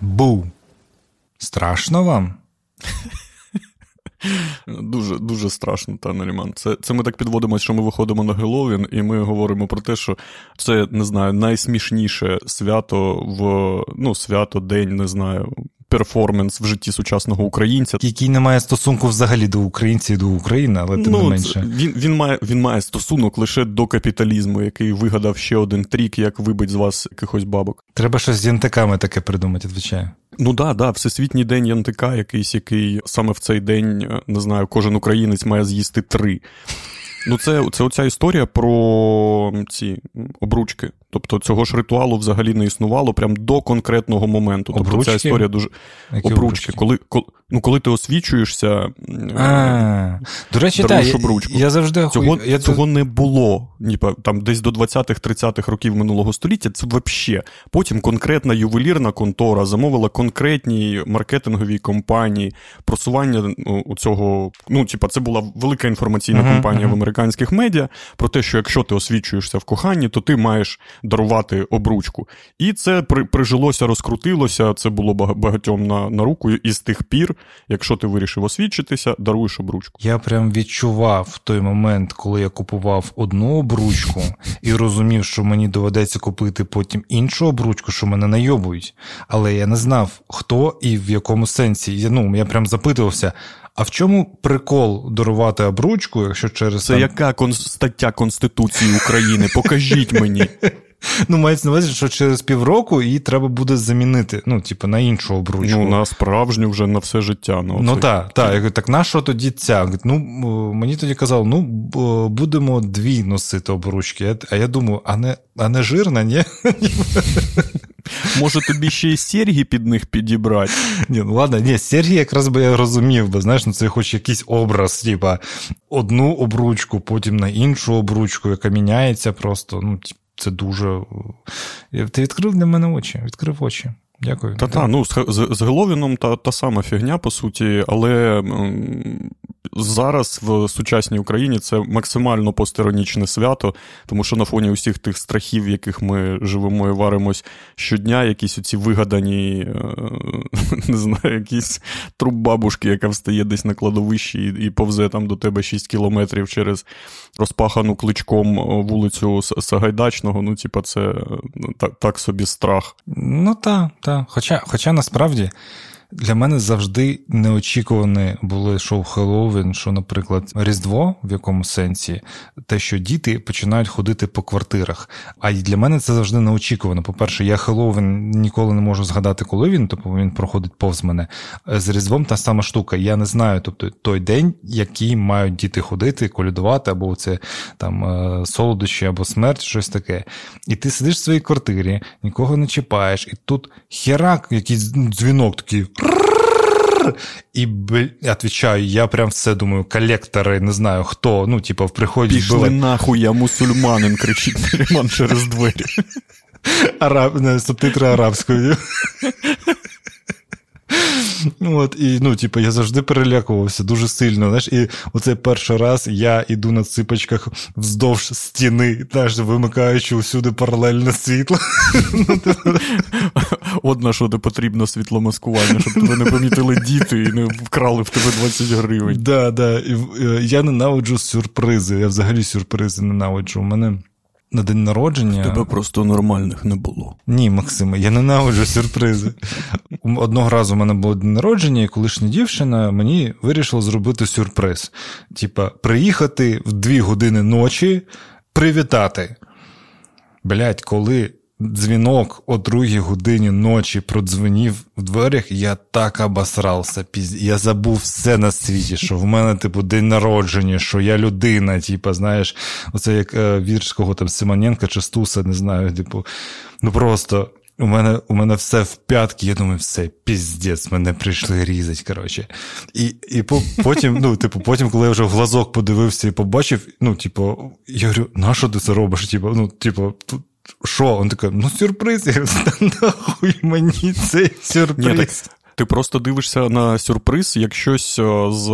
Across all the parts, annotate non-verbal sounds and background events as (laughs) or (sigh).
Бу. Страшно вам? (laughs) Дуже дуже страшно, та Наріман. Це це ми так підводимося, що ми виходимо на Геловін, і ми говоримо про те, що це не знаю, найсмішніше свято в ну, свято, день, не знаю, перформанс в житті сучасного українця. Який не має стосунку взагалі до українців і до України, але тим ну, не менше. Він він, має він має стосунок лише до капіталізму, який вигадав ще один трік, як вибить з вас якихось бабок. Треба щось з янтиками таке придумати, відвічаю. Ну да, да, всесвітній день янтика, якийсь, який саме в цей день, не знаю, кожен українець має з'їсти три. Ну, це це оця історія про ці обручки. Тобто цього ж ритуалу взагалі не існувало прям до конкретного моменту. Тобто обручки? ця історія дуже Які обручки. обручки? Коли, коли, ну, коли ти освічуєшся, До речі, так, даруєш я, я завжди Цього, я, цього не було. Ніби, там десь до 20-30-х років минулого століття це взагалі. Потім конкретна ювелірна контора замовила конкретній маркетинговій компанії просування ну, у цього. Ну, типа, це була велика інформаційна Ага, компанія ага. в американських медіа про те, що якщо ти освічуєшся в коханні, то ти маєш дарувати обручку. І це при, прижилося, розкрутилося. Це було бага- багатьом на, на руку. І з тих пір, якщо ти вирішив освідчитися, даруєш обручку. Я прям відчував той момент, коли я купував одну обручку і розумів, що мені доведеться купити потім іншу обручку, що мене найобують. Але я не знав, хто і в якому сенсі. Я, ну, я прям запитувався. А в чому прикол дарувати обручку, якщо через Це там, яка кон- стаття Конституції України? Покажіть мені. (laughs) ну мається на увазі, що через півроку її треба буде замінити, ну, типу, на іншу обручку. Ну, на справжню вже на все життя. Ну, Ну так, так. Я говорю, так на що тоді ця? Ну, мені тоді казали, ну, будемо дві носити обручки. А я думаю, а не, а не жирна, ні? Може тобі ще й серьги під них підібрати? Ні, ну ладно, ні, Сергій якраз би я розумів, бо знаєш, ну це хоч якийсь образ, типа одну обручку, потім на іншу обручку, яка міняється просто. Ну, тип, це дуже. е, Ти відкрив для мене очі, відкрив очі. Дякую. Та та, ну з, з, Геловіном та, та сама фігня, по суті, але зараз в сучасній Україні це максимально постеронічне свято, тому що на фоні усіх тих страхів, в яких ми живемо і варимось щодня, якісь оці вигадані, е, (laughs) не знаю, якісь труп бабушки, яка встає десь на кладовищі і, і повзе там до тебе 6 кілометрів через розпахану кличком е, вулицю Сагайдачного. Ну, типа, це е, так, так собі страх. Ну так, так. Хоча, хоча насправді для мене завжди неочікувані були шоу Хеллоуін, що, наприклад, Різдво в якому сенсі, те, що діти починають ходити по квартирах. А для мене це завжди неочікувано. По-перше, я Хеллоуін ніколи не можу згадати, коли він, тобто він проходить повз мене. З Різдвом та сама штука. Я не знаю, тобто той день, який мають діти ходити, колядувати, або це там е, солодощі, або смерть, щось таке. І ти сидиш в своїй квартирі, нікого не чіпаєш, і тут херак, якийсь дзвінок такий. І бл- отвечаю, я прям все думаю, колектори, не знаю хто, ну, в приході Пішли були нахуй, я мусульманин, кричить Наріман через двері. араб, субтитри арабською. От, і, ну, типу, я завжди перелякувався дуже сильно. Знаєш, і оцей перший раз я іду на ципочках вздовж стіни, знаєш, вимикаючи усюди паралельне світло. (laughs) От на що де потрібно світломаскування, щоб тебе не помітили діти і не вкрали в тебе 20 гривень. Да, да. Е, я ненавиджу сюрпризи. Я взагалі сюрпризи ненавиджу. У мене на день народження. Тебе просто нормальних не було. Ні, Максиме, я ненавиджу сюрпризи. Одного разу в мене було день народження, і колишня дівчина мені вирішила зробити сюрприз. Типа, приїхати в дві години ночі, привітати. Блять, коли дзвінок о другій годині ночі продзвонів в дверях, я так обосрався. Я забув все на світі, що в мене, типу, день народження, що я людина, типу, знаєш, оце як е, вірш кого там Симоненка чи Стуса, не знаю, типу, ну просто. У мене у мене все в п'ятки, я думаю, все, піздець, мене прийшли різать, коротше. І і по, потім, ну, типу, потім, коли я вже в глазок подивився і побачив, ну, типу, я говорю, на що ти це робиш? Типу, ну, типу, тут що? Він такий, ну сюрприз. Я (laughs) нахуй мені цей сюрприз. Ти просто дивишся на сюрприз як щось е, з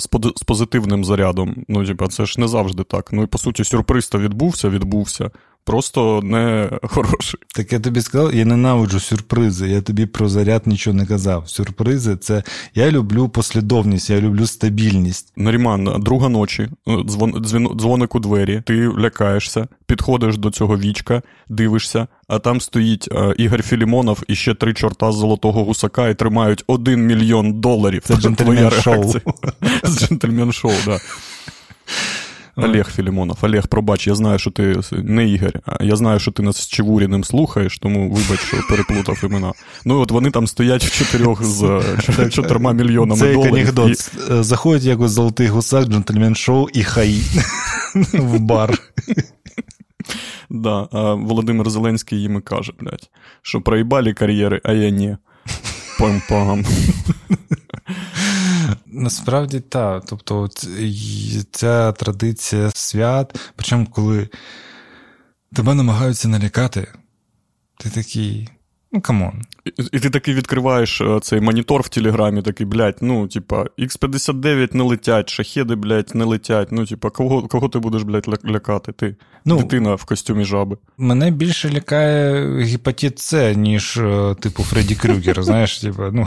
з, позитивним зарядом. Ну, типа, це ж не завжди так. Ну і по суті, сюрприз то відбувся, відбувся просто не (laughs) хороший. Так я тобі сказав, я ненавиджу сюрпризи. Я тобі про заряд нічого не казав. Сюрпризи це я люблю послідовність, я люблю стабільність. Наріман, друга ночі, дзвон, дзвоник у двері, ти лякаєшся, підходиш до цього вічка, дивишся, а там стоїть а, Ігор Філімонов і ще три чорта з золотого гусака і тримають один мільйон доларів. Це (laughs) джентльмен шоу. З (laughs) джентльмен шоу, так. Олег Філімонов. Олег, пробач, я знаю, що ти не Ігор, а я знаю, що ти нас з Чевуріним слухаєш, тому вибач, що переплутав імена. Ну от вони там стоять в чотирьох з чотирма мільйонами Це доларів. Це анекдот. І... Заходять якось золотий гусак, джентльмен шоу і хай (laughs) в бар. Да, а Володимир Зеленський їм і каже, блядь, що проїбали кар'єри, а я ні. Пам-пам. Насправді так. Тобто ця традиція свят, причому коли тебе намагаються налякати, ти такий. Ну, камон. І, і ти таки відкриваєш е, цей монітор в Телеграмі, такий, блядь, ну, типа, X59 не летять, шахеди, блядь, не летять. Ну, типа, кого кого ти будеш, блядь, лякати? Ти ну, дитина в костюмі жаби. Мене більше лякає гепатит С, ніж, е, типу, Фредді Крюгер, (laughs) знаєш, типа, ну.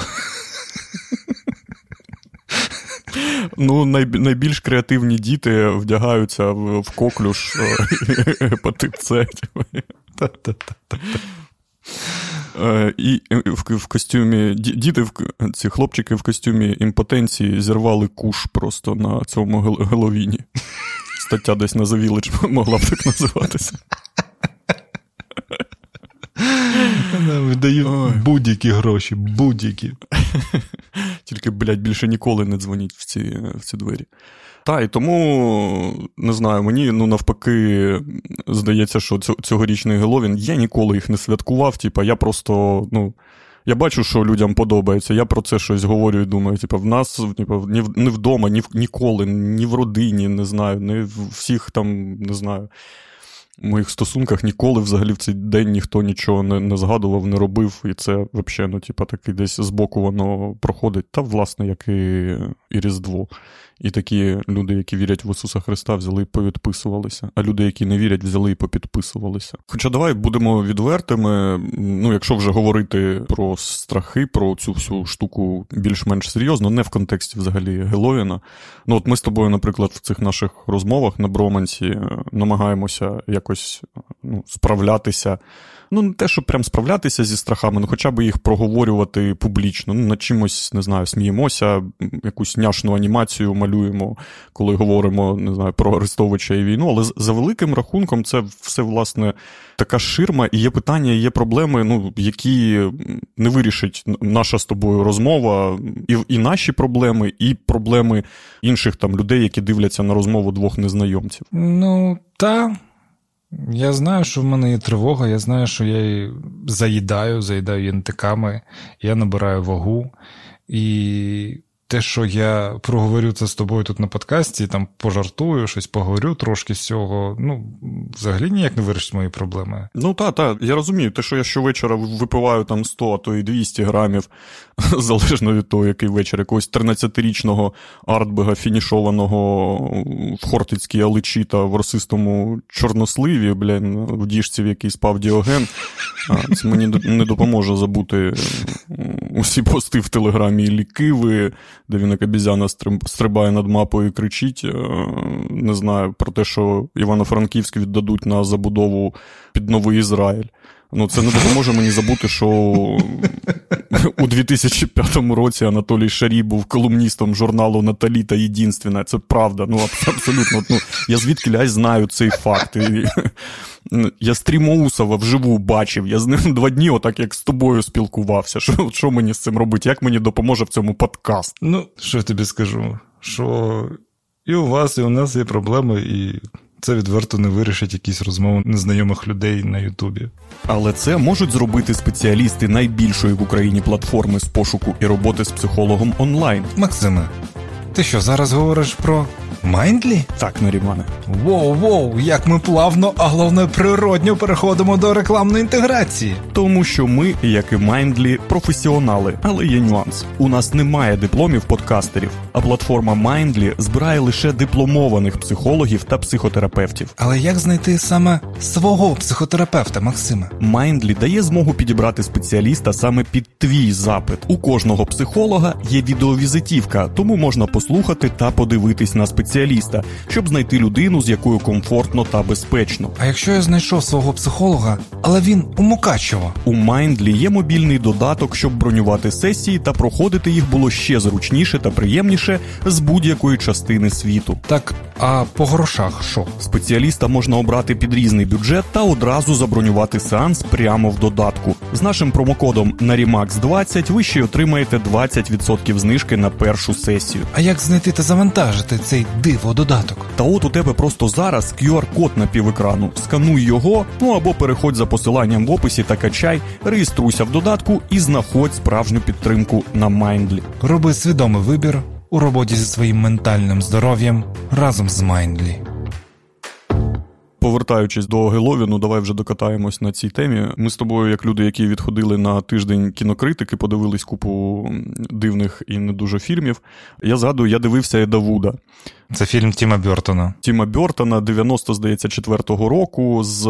Ну, найбільш креативні діти вдягаються в коклюш (laughs) гепатит С. Е, і в костюмі діти, ці хлопчики в костюмі імпотенції зірвали куш просто на цьому Геловіні. Стаття десь на Village могла б так називатися. Видаю будь-які гроші, будь-які. Тільки, блядь, більше ніколи не дзвоніть в ці в ці двері. Та, і тому не знаю, мені ну навпаки здається, що цьогорічний Геловін я ніколи їх не святкував. Типа, я просто, ну. Я бачу, що людям подобається. Я про це щось говорю і думаю. Типу, в нас типу, ні, ні вдома, ні ніколи, ні в родині, не знаю, ні в всіх там, не знаю моїх стосунках ніколи взагалі в цей день ніхто нічого не не згадував, не робив, і це взагалі, ну, типа, такий десь збоку воно проходить. Та, власне, як і, і Різдво. І такі люди, які вірять в Ісуса Христа, взяли і повідписувалися, а люди, які не вірять, взяли і попідписувалися. Хоча давай будемо відвертими. Ну, якщо вже говорити про страхи, про цю всю штуку більш-менш серйозно, не в контексті взагалі Геловіна. Ну, от ми з тобою, наприклад, в цих наших розмовах на Броманці е, намагаємося якось ну, справлятися ну не те, щоб прям справлятися зі страхами, ну хоча б їх проговорювати публічно. Ну, над чимось, не знаю, сміємося, якусь няшну анімацію малюємо, коли говоримо не знаю, про Арестовича і війну. Але за великим рахунком, це все, власне, така ширма, і є питання, є проблеми, ну, які не вирішить наша з тобою розмова, і і наші проблеми, і проблеми інших там людей, які дивляться на розмову двох незнайомців. Ну, так. Я знаю, що в мене є тривога, я знаю, що я її заїдаю, заїдаю янтиками, я набираю вагу. І те, що я проговорю це з тобою тут на подкасті, там пожартую, щось поговорю трошки з цього, ну, взагалі ніяк не вирішить мої проблеми. Ну так, так, я розумію, те, що я щовечора випиваю там 100, а то і 200 грамів, (laughs) залежно від того, який вечір, якогось 13-річного артбега, фінішованого в Хортицькій Аличі та в росистому чорносливі, блін, в діжці, в який спав Діоген, це мені не допоможе забути усі пости в Телеграмі і лікиви де він як обізяна стрибає над мапою і кричить. Е, не знаю про те, що Івано-Франківськ віддадуть на забудову під Новий Ізраїль. Ну, це не допоможе мені забути, що у 2005 році Анатолій Шарій був колумністом журналу Наталі та Єдинственна. Це правда. Ну, абсолютно. Ну, Я звідки лясь знаю цей факт. Я Стрімоусова вживу бачив. Я з ним два дні, отак як з тобою спілкувався. Що що мені з цим робити? Як мені допоможе в цьому подкаст? Ну, що я тобі скажу? Що і у вас, і у нас є проблеми, і це відверто не вирішить якісь розмови незнайомих людей на Ютубі. Але це можуть зробити спеціалісти найбільшої в Україні платформи з пошуку і роботи з психологом онлайн. Максиме, Ти що, зараз говориш про Майндлі? Так, Нарімане. Воу, воу, як ми плавно, а головне природньо переходимо до рекламної інтеграції. Тому що ми, як і Майндлі, професіонали, але є нюанс. У нас немає дипломів подкастерів, а платформа Майндлі збирає лише дипломованих психологів та психотерапевтів. Але як знайти саме свого психотерапевта, Максиме? Майндлі дає змогу підібрати спеціаліста саме під твій запит. У кожного психолога є відеовізитівка, тому можна послухати та подивитись на спеціаліста, щоб знайти людину, з якою комфортно та безпечно. А якщо я знайшов свого психолога, але він у Мукачево? У Майндлі є мобільний додаток, щоб бронювати сесії та проходити їх було ще зручніше та приємніше з будь-якої частини світу. Так, а по грошах що? Спеціаліста можна обрати під різний бюджет та одразу забронювати сеанс прямо в додатку. З нашим промокодом NARIMAX20 ви ще й отримаєте 20% знижки на першу сесію. А як знайти та завантажити цей диво додаток? Та от у тебе просто зараз QR-код на півекрану. Скануй його, ну або переходь за посиланням в описі та качай, реєструйся в додатку і знаходь справжню підтримку на Майндлі. Роби свідомий вибір у роботі зі своїм ментальним здоров'ям разом з Майндлі. Повертаючись до Геловіну, давай вже докатаємось на цій темі. Ми з тобою, як люди, які відходили на тиждень кінокритики, подивились купу дивних і не дуже фільмів. Я згадую, я дивився Еда Вуда. Це фільм Тіма Бьортона. Тіма Бьортона, 90, здається, 4-го року з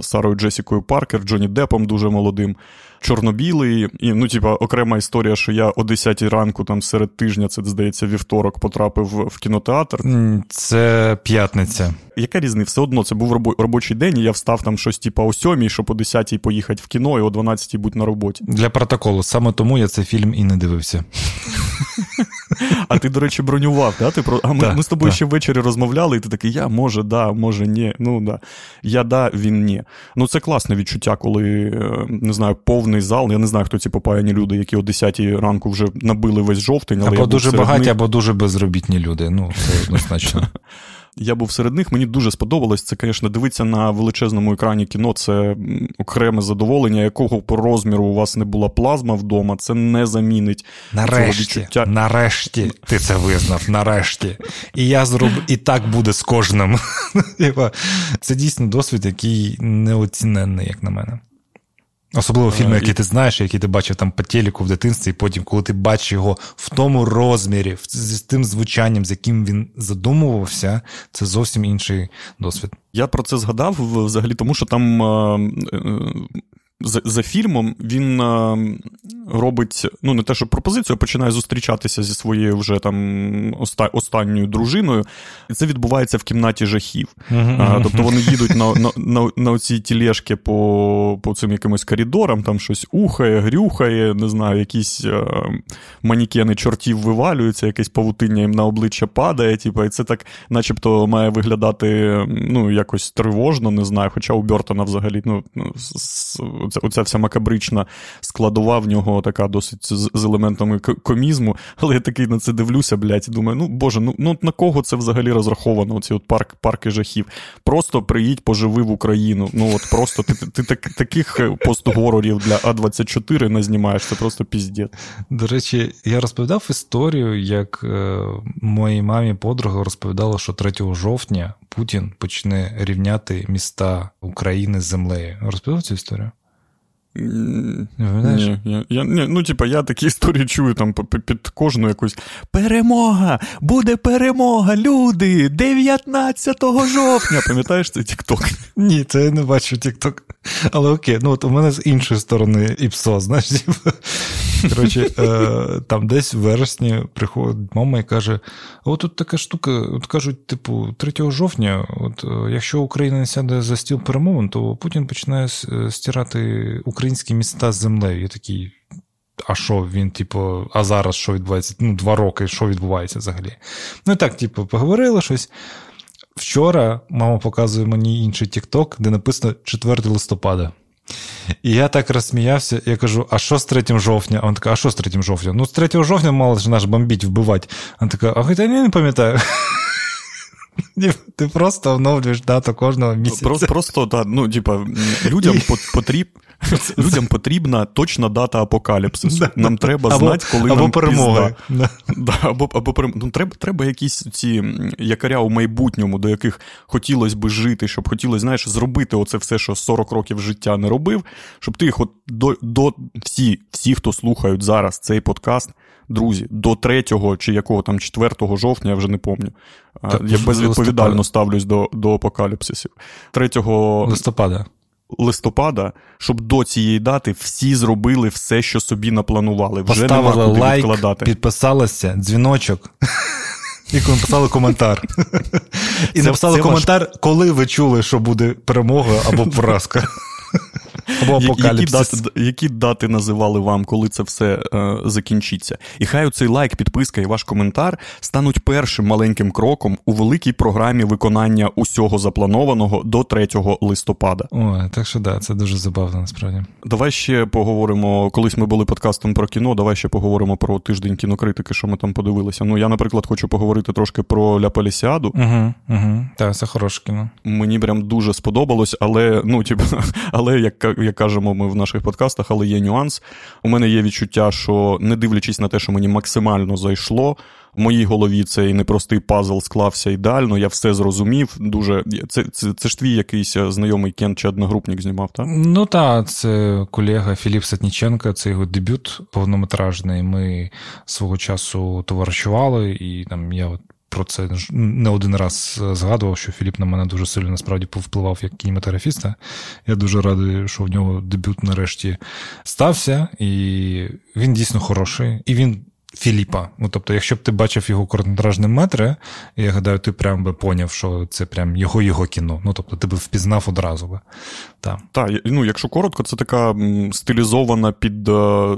Сарою Джесікою Паркер, Джонні Депом дуже молодим. Чорно-білий, і ну, типа, окрема історія, що я о 10 ранку, там серед тижня, це здається, вівторок, потрапив в кінотеатр. Це п'ятниця. Яка різниця? Все одно це був робочий день, і я встав там щось, типа, о 7, щоб о 10 поїхати в кіно, і о 12 бути на роботі. Для протоколу, саме тому я цей фільм і не дивився. (laughs) А ти, до речі, бронював, да? Ти про... А ми, да, ми з тобою да. ще ввечері розмовляли, і ти такий, я може, да, може, ні. Ну да. Я да, він ні. Ну це класне відчуття, коли не знаю, повний зал. Я не знаю, хто ці попаяні люди, які о 10 ранку вже набили весь жовтень. Але або дуже багаті, них... або дуже безробітні люди. Ну, це однозначно. (laughs) Я був серед них, мені дуже сподобалось. Це, звісно, дивитися на величезному екрані кіно. Це окреме задоволення, якого по розміру у вас не була плазма вдома, це не замінить. Нарешті, відчуття. нарешті ти це визнав. Нарешті. І я зроб... і так буде з кожним. (laughs) Це дійсно досвід, який неоціненний, як на мене. Особливо фільми, які ти знаєш, які ти бачив там по телеку в дитинстві, і потім, коли ти бачиш його в тому розмірі, з тим звучанням, з яким він задумувався, це зовсім інший досвід. Я про це згадав взагалі, тому що там. За, за фільмом він а, робить, ну не те, що пропозицію, а починає зустрічатися зі своєю вже там оста, останньою дружиною, і це відбувається в кімнаті жахів. Uh-huh. А, тобто вони їдуть на на, на, на ці тілешки по по цим якимось коридорам, там щось ухає, грюхає, не знаю, якісь а, манікени чортів вивалюються, якесь павутиння їм на обличчя падає. Типу, і це так, начебто, має виглядати ну, якось тривожно, не знаю. Хоча у Бертона взагалі ну, оця, оця вся макабрична складова в нього така досить з, з елементами комізму. Але я такий на це дивлюся, блядь, і думаю, ну боже, ну ну на кого це взагалі розраховано? Оці от парк, парки жахів. Просто приїдь, поживи в Україну. Ну от просто ти, ти, ти так, таких постгорорів для А24 не знімаєш, це просто піздець. До речі, я розповідав історію, як е, моїй мамі подруга розповідала, що 3 жовтня Путін почне рівняти міста України з землею. Розповідав цю історію? Не ні, я, я, ні, ну, типа, я такі (laughs) історії чую там під кожну якусь перемога! Буде перемога, люди! 19 жовтня. Пам'ятаєш цей Тікток? (laughs) Ні, це я не бачу Тікток. Але окей, ну от у мене з іншої сторони іпсо, знаєш, коротше, е, там десь в вересні приходить мама і каже: от тут така штука, от кажуть, типу, 3 жовтня, от якщо Україна не сяде за стіл перемовин, то Путін починає стирати українські міста з землею. Я такий. А що він, типу, а зараз що відбувається? Ну, два роки, що відбувається взагалі? Ну і так, типу, поговорили щось. Вчора мама показує мені інший TikTok, де написано 4 листопада. І я так розсміявся, я кажу: а що з 3 жовтня? А вона така, а що з 3 жовтня? Ну, з 3 жовтня мало ж наш бомбіть, вбивати. Вона така, а я не пам'ятаю. (laughs) Ти просто оновлюєш дату кожного місяця. Просто, просто да, ну, типа, людям потріб, (laughs) людям потрібна точна дата апокаліпсису. Нам треба знати, коли або нам перемоги. Да. Да, або, або ну, треба, треба якісь ці якоря у майбутньому, до яких хотілося би жити, щоб хотілося, знаєш, зробити оце все, що 40 років життя не робив, щоб ти їх от до, до всі, всі, хто слухають зараз цей подкаст, друзі, до 3 чи якого там 4 жовтня, я вже не пам'ятаю. Я безвідповідально ставлюсь до до апокаліпсисів. 3 листопада. Листопада, щоб до цієї дати всі зробили все, що собі напланували. Вже Поставили нема куди лайк, відкладати. підписалися, дзвіночок. (laughs) І написали коментар. (laughs) І Це- написали це коментар, коли ви чули, що буде перемога або поразка. (laughs) Або Я- Які дати, які дати називали вам, коли це все е, закінчиться? І хай оцей лайк, підписка і ваш коментар стануть першим маленьким кроком у великій програмі виконання усього запланованого до 3 листопада. Ой, так що да, це дуже забавно насправді. Давай ще поговоримо. Колись ми були подкастом про кіно. Давай ще поговоримо про тиждень кінокритики, що ми там подивилися. Ну я, наприклад, хочу поговорити трошки про Ля Палісіаду. Угу, угу. Так, це хороше кіно. Мені прям дуже сподобалось, але ну, типу, (laughs) але як, як кажемо ми в наших подкастах, але є нюанс. У мене є відчуття, що не дивлячись на те, що мені максимально зайшло. В моїй голові цей непростий пазл склався ідеально, я все зрозумів. Дуже це, це, це ж твій якийсь е, знайомий Кен чи одногрупник знімав, так? Ну так, це колега Філіп Сатніченко, це його дебют повнометражний. Ми свого часу товаришували, і там я от про це не один раз згадував, що Філіп на мене дуже сильно насправді повпливав як кінематографіста. Я дуже радий, що в нього дебют нарешті стався, і він дійсно хороший. І він. Філіпа. Ну, тобто, якщо б ти бачив його короткометражні метри, я гадаю, ти прям би поняв, що це прям його його кіно. Ну, тобто, ти б впізнав одразу би. Так. Так, ну якщо коротко, це така стилізована під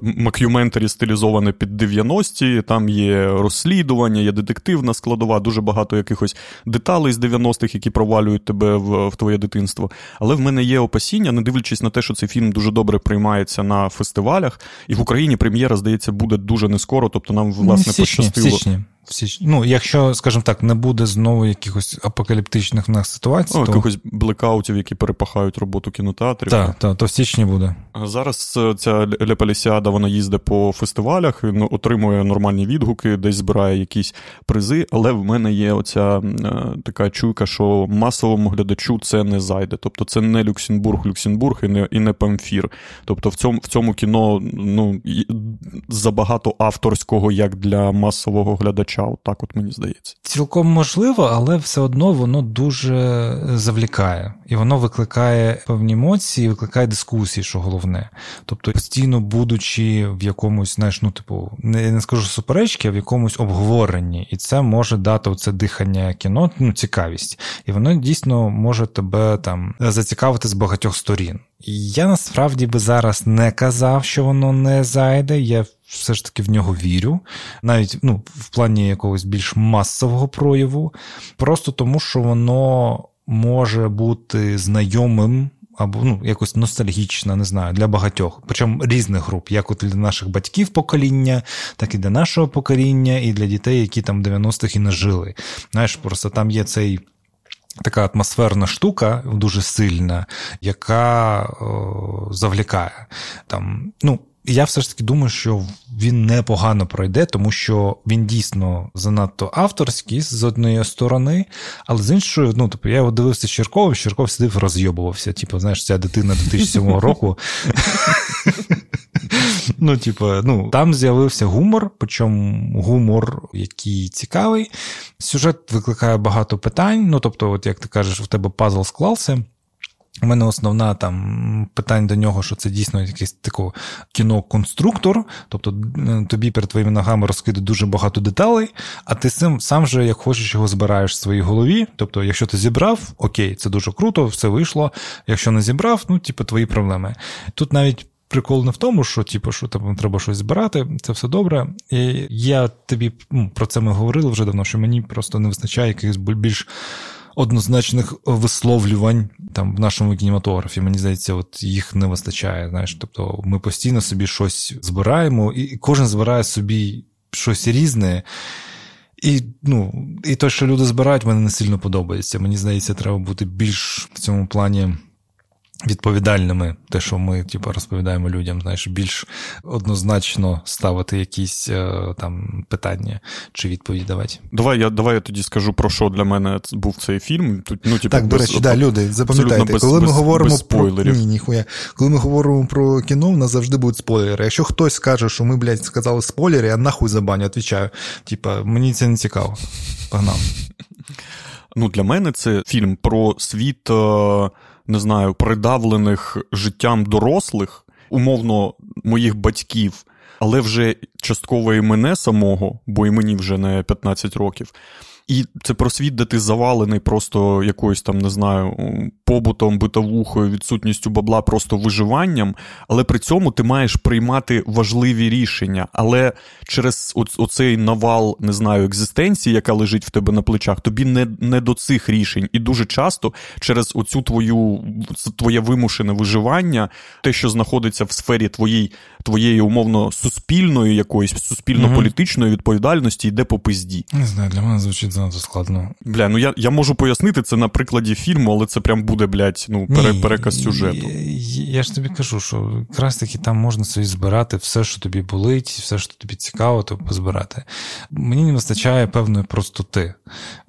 макюментарі, стилізоване під 90-ті. Там є розслідування, є детективна складова, дуже багато якихось деталей з 90-х, які провалюють тебе в, в твоє дитинство. Але в мене є опасіння, не дивлячись на те, що цей фільм дуже добре приймається на фестивалях, і в Україні прем'єра, здається, буде дуже не скоро. Тобто нам власне в січні, пощастило. В січні. В січні. Ну, якщо, скажімо так, не буде знову якихось апокаліптичних в нас ситуацій, Ну, то... якихось блекаутів, які перепахають роботу кінотеатрів. Так, так, то в січні буде. Зараз е, ця Лепалісіада вона їздить по фестивалях, отримує нормальні відгуки, десь збирає якісь призи. Але в мене є оця е, така чуйка, що масовому глядачу це не зайде. Тобто це не Люксембург, Люксембург і не і не Памфір. Тобто в цьому в цьому кіно ну, забагато авторського як для масового глядача. От так от мені здається. Цілком можливо, але все одно воно дуже завлікає. І воно викликає певні емоції, викликає дискусії, що головне. Тобто, постійно будучи в якомусь, знаєш, ну, типу, не, не скажу суперечки, а в якомусь обговоренні. І це може дати оце дихання кіно, ну, цікавість. І воно дійсно може тебе там зацікавити з багатьох сторін. Я насправді би зараз не казав, що воно не зайде. Я все ж таки в нього вірю, навіть ну, в плані якогось більш масового прояву, просто тому, що воно може бути знайомим. Або ну, якось ностальгічна, не знаю, для багатьох, причому різних груп, як от для наших батьків покоління, так і для нашого покоління, і для дітей, які там 90-х і не жили. Знаєш, просто там є цей така атмосферна штука, дуже сильна, яка о, завлікає. Там, ну, я все ж таки думаю, що він непогано пройде, тому що він дійсно занадто авторський з однієї сторони, але з іншої, ну, типу, я його дивився Черковим, Черков сидив, розйобувався. Типу, знаєш, ця дитина 2007 (laughs) року. Ну, типу, ну, там з'явився гумор, причому гумор, який цікавий. Сюжет викликає багато питань. Ну, тобто, от як ти кажеш, в тебе пазл склався. У мене основна там питання до нього, що це дійсно якесь таке кіно-конструктор, тобто тобі перед твоїми ногами розкидає дуже багато деталей, а ти сам, сам же, як хочеш, його збираєш в своїй голові. Тобто, якщо ти зібрав, окей, це дуже круто, все вийшло. Якщо не зібрав, ну, типу, твої проблеми. Тут навіть. Прикол не в тому, що типу, що там треба щось збирати, це все добре. І Я тобі ну, про це ми говорили вже давно, що мені просто не вистачає якихось більш однозначних висловлювань там в нашому кінематографі. Мені здається, от їх не вистачає. Знаєш, тобто ми постійно собі щось збираємо, і кожен збирає собі щось різне. І ну, і те, що люди збирають, мені не сильно подобається. Мені здається, треба бути більш в цьому плані відповідальними, те, що ми типу, розповідаємо людям, знаєш, більш однозначно ставити якісь е, там питання чи відповіді давати. Давай я давай я тоді скажу про що для мене був цей фільм. Тут, ну, типу, Так, до речі, да, люди, запам'ятайте, без, коли ми без, говоримо без про ні, ніхуя, коли ми говоримо про кіно, у нас завжди будуть спойлери. Якщо хтось скаже, що ми, блядь, сказали спойлери, я нахуй забаню, відповідаю. Типа, мені це не цікаво. Погнав. Ну, для мене це фільм про світ. Е, не знаю, придавлених життям дорослих, умовно, моїх батьків, але вже частково і мене самого, бо і мені вже не 15 років. І це про світ, де ти завалений просто якоюсь там, не знаю, побутом, битовухою, відсутністю бабла, просто виживанням, але при цьому ти маєш приймати важливі рішення. Але через оцей навал, не знаю, екзистенції, яка лежить в тебе на плечах, тобі не не до цих рішень. І дуже часто через оцю твою твоє вимушене виживання, те, що знаходиться в сфері твоєї, твоєї умовно суспільної якоїсь суспільно-політичної відповідальності, йде по пизді. Не знаю, для мене звучить занадто складно. Бля, ну я я можу пояснити це на прикладі фільму, але це прям буде, блядь, ну, пере, Ні, переказ сюжету. Я, я ж тобі кажу, що якраз таки там можна собі збирати все, що тобі болить, все, що тобі цікаво, то позбирати. Мені не вистачає певної простоти,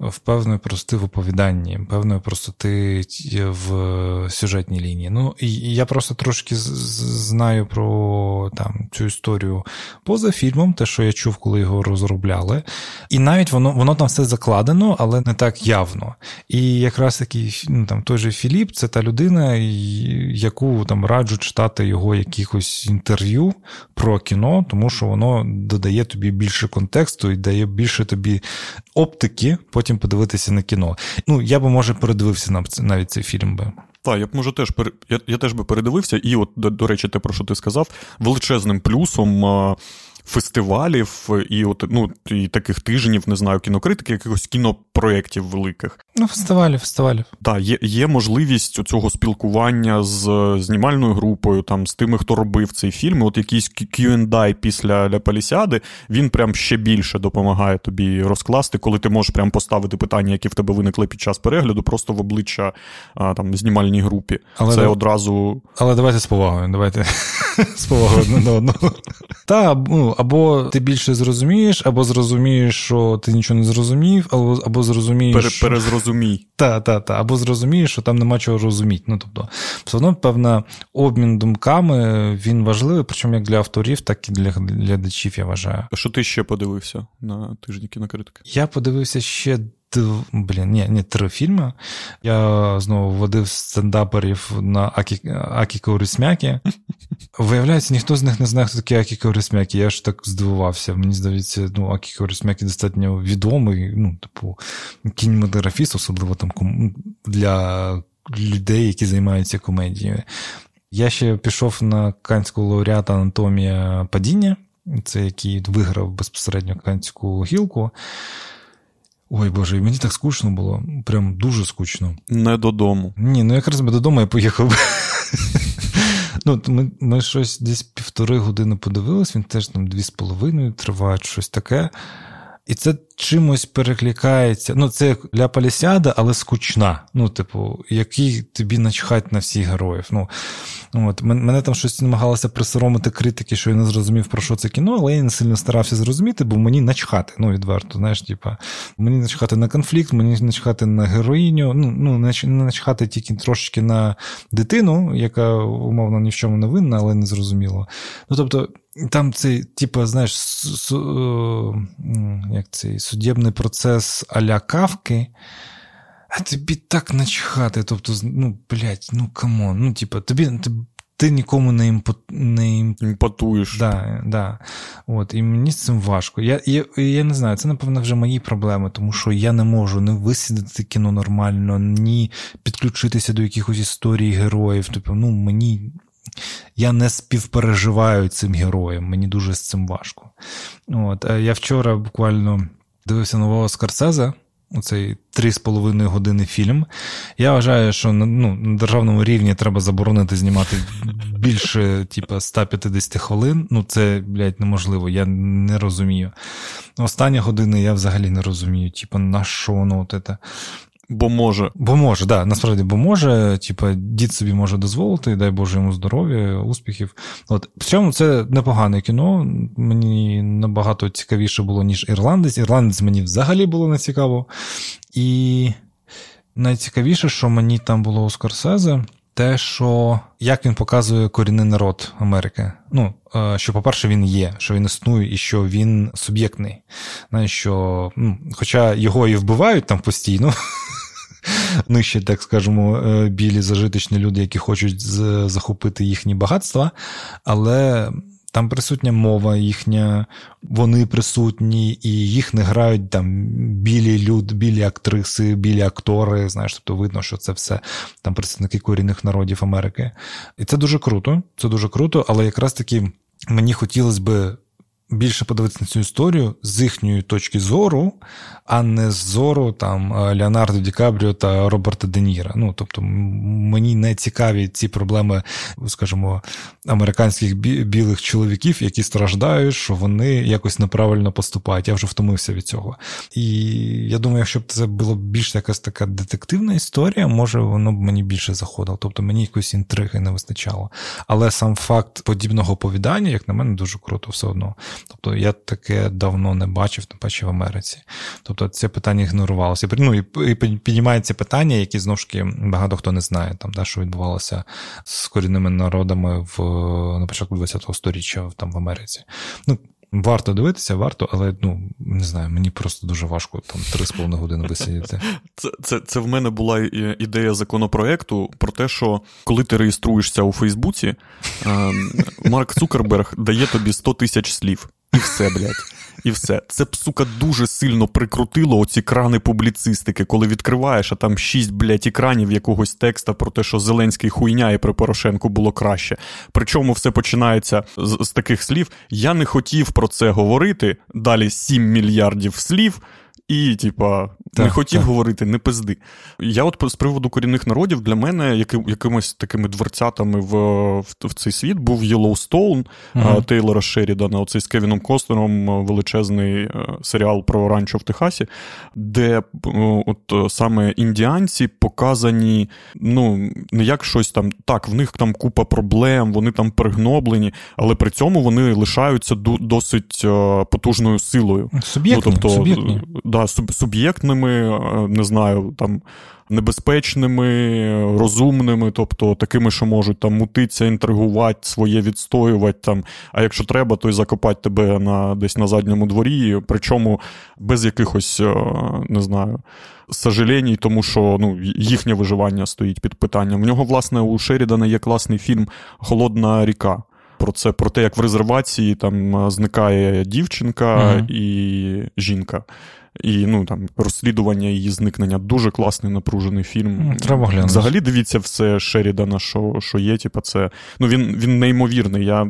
в певної простоти в оповіданні, певної простоти в сюжетній лінії. Ну, і я просто трошки знаю про там цю історію поза фільмом, те, що я чув, коли його розробляли. І навіть воно воно там все закладено, але не так явно. І якраз таки ну, там той же Філіп, це та людина, яку там раджу читати його якихось інтерв'ю про кіно, тому що воно додає тобі більше контексту і дає більше тобі оптики, потім подивитися на кіно. Ну, я би, може, передивився на навіть цей фільм би. Так, я б може теж я, я теж би передивився, і от, до, до речі, те, про що ти сказав, величезним плюсом фестивалів і от, ну, і таких тижнів, не знаю, кінокритики, якихось кінопроєктів великих. Ну, фестивалів, фестивалів. Так, є є можливість цього спілкування з знімальною групою, там, з тими, хто робив цей фільм. От якийсь Q&A після Ля Палісіади, він прям ще більше допомагає тобі розкласти, коли ти можеш прям поставити питання, які в тебе виникли під час перегляду, просто в обличчя а, там, знімальній групі. Але Це да... одразу. Але давайте з повагою. Давайте (laughs) з повагою одне до одного. Та, ну, або ти більше зрозумієш, або зрозумієш, що ти нічого не зрозумів, або або зрозумієш. Пере, перезрозумій. Та, та, та. Або зрозумієш, що там нема чого розуміти. Ну, тобто, все одно, певна, обмін думками він важливий, причому як для авторів, так і для глядачів, я вважаю. А що ти ще подивився на тижні кінокритики? Я подивився ще Блін, ні, ні, три фільми. Я знову водив стендаперів на Акі, Акі Каурисмякі. Виявляється, ніхто з них не знає, хто такий Акі Каурисмякі. Я ж так здивувався. Мені здається, ну, Акі Каурисмякі достатньо відомий, ну, типу, кінематографіст, особливо там для людей, які займаються комедією. Я ще пішов на канську лауреата Анатомія падіння, це який виграв безпосередньо канську гілку. Ой Боже, мені так скучно було. Прям дуже скучно. Не додому. Ні, ну якраз би додому я поїхав. (laughs) Ну, Ми ми щось десь півтори години подивились, він теж там дві з половиною триває, щось таке. І це чимось перекликається. Ну, це для Палісіада, але скучна. Ну, типу, який тобі начхать на всіх героїв. Ну, от, Мене там щось намагалося присоромити критики, що я не зрозумів, про що це кіно, але я не сильно старався зрозуміти, бо мені начхати. Ну, відверто, знаєш, типа, мені начхати на конфлікт, мені начхати на героїню, ну, ну не начхати тільки трошечки на дитину, яка умовно ні в чому не винна, але не зрозуміло. Ну, тобто. Там цей, типу, знаєш, як цей судебний процес а-ля кавки, а тобі так начхати. Тобто, ну, блядь, ну камон, ну, типу, тобі. Ти, ти нікому не емпа... не емпатуєш. Да, да. От, І мені з цим важко. Я я, я не знаю, це, напевно, вже мої проблеми, тому що я не можу не висідати кіно нормально, ні підключитися до якихось історій героїв. Тобто, ну, мені я не співпереживаю цим героям, мені дуже з цим важко. От, Я вчора буквально дивився нового Скорсезе, оцей 3,5 години фільм. Я вважаю, що ну, на державному рівні треба заборонити знімати більше, типу, 150 хвилин. Ну, це, блядь, неможливо, я не розумію. Останні години я взагалі не розумію, типу, на що воно от це. Бо може. Бо може, да, насправді, бо може, типа, дід собі може дозволити, дай Боже йому здоров'я, успіхів. От в цьому це непогане кіно. Мені набагато цікавіше було, ніж ірландець. Ірландець мені взагалі було не цікаво. І найцікавіше, що мені там було у Скорсезе, те, що як він показує корінний народ Америки. Ну, е, що, по-перше, він є, що він існує, і що він суб'єктний. Знаєш, що, ну, Хоча його і вбивають там постійно. (laughs) (laughs) Нижче, так скажемо, е, білі зажиточні люди, які хочуть захопити їхні багатства, але там присутня мова їхня, вони присутні, і їх не грають там білі люди, білі актриси, білі актори. Знаєш, тобто видно, що це все там представники корінних народів Америки. І це дуже круто. Це дуже круто, але якраз таки мені хотілося би більше подивитися на цю історію з їхньої точки зору, а не з зору там Леонардо Ді Кабріо та Роберта Де Ніра. Ну, тобто, мені не цікаві ці проблеми, скажімо, американських білих чоловіків, які страждають, що вони якось неправильно поступають. Я вже втомився від цього. І я думаю, якщо б це була більш якась така детективна історія, може воно б мені більше заходило. Тобто мені якоїсь інтриги не вистачало. Але сам факт подібного оповідання, як на мене, дуже круто все одно. Тобто я таке давно не бачив, тим паче в Америці. Тобто це питання ігнорувалося. Ну і піднімається питання, які знову ж таки багато хто не знає, там, да, що відбувалося з корінними народами в на початку ХХ століття там в Америці. Ну, Варто дивитися, варто, але ну не знаю, мені просто дуже важко там 3,5 години висидіти. (laughs) Це це, це в мене була ідея законопроекту про те, що коли ти реєструєшся у Фейсбуці, ем, Марк Цукерберг дає тобі 100 тисяч слів. І все, блядь. І все. Це б, сука, дуже сильно прикрутило оці крани публіцистики, коли відкриваєш, а там шість, блядь, екранів якогось текста про те, що Зеленський хуйня і при Порошенку було краще. Причому все починається з, з таких слів. Я не хотів про це говорити. Далі 7 мільярдів слів і, типа, так, не хотів так. говорити, не пизди. Я от з приводу корінних народів для мене яким, якимось такими дверцятами в, в в, цей світ був Єлоустоун uh Тейлора Шерідана, оцей з Кевіном Костнером величезний е, серіал про ранчо в Техасі, де от саме індіанці показані, ну, не як щось там, так, в них там купа проблем, вони там пригноблені, але при цьому вони лишаються досить е, потужною силою. Суб'єктні, ну, тобто, суб'єктні да, суб'єктними, е, не знаю, там. Небезпечними, розумними, тобто такими, що можуть там мутитися, інтригувати, своє відстоювати. там, А якщо треба, то й закопати тебе на десь на задньому дворі, причому без якихось, е, не знаю, сожалінь, тому що ну, їхнє виживання стоїть під питанням. В нього, власне, у Шерідана є класний фільм Холодна ріка. Про це, про те, як в резервації там зникає дівчинка uh і жінка і ну там розслідування її зникнення. Дуже класний напружений фільм. Треба глянути. Взагалі дивіться все Шерідана, що що є. Типу, це ну він він неймовірний. Я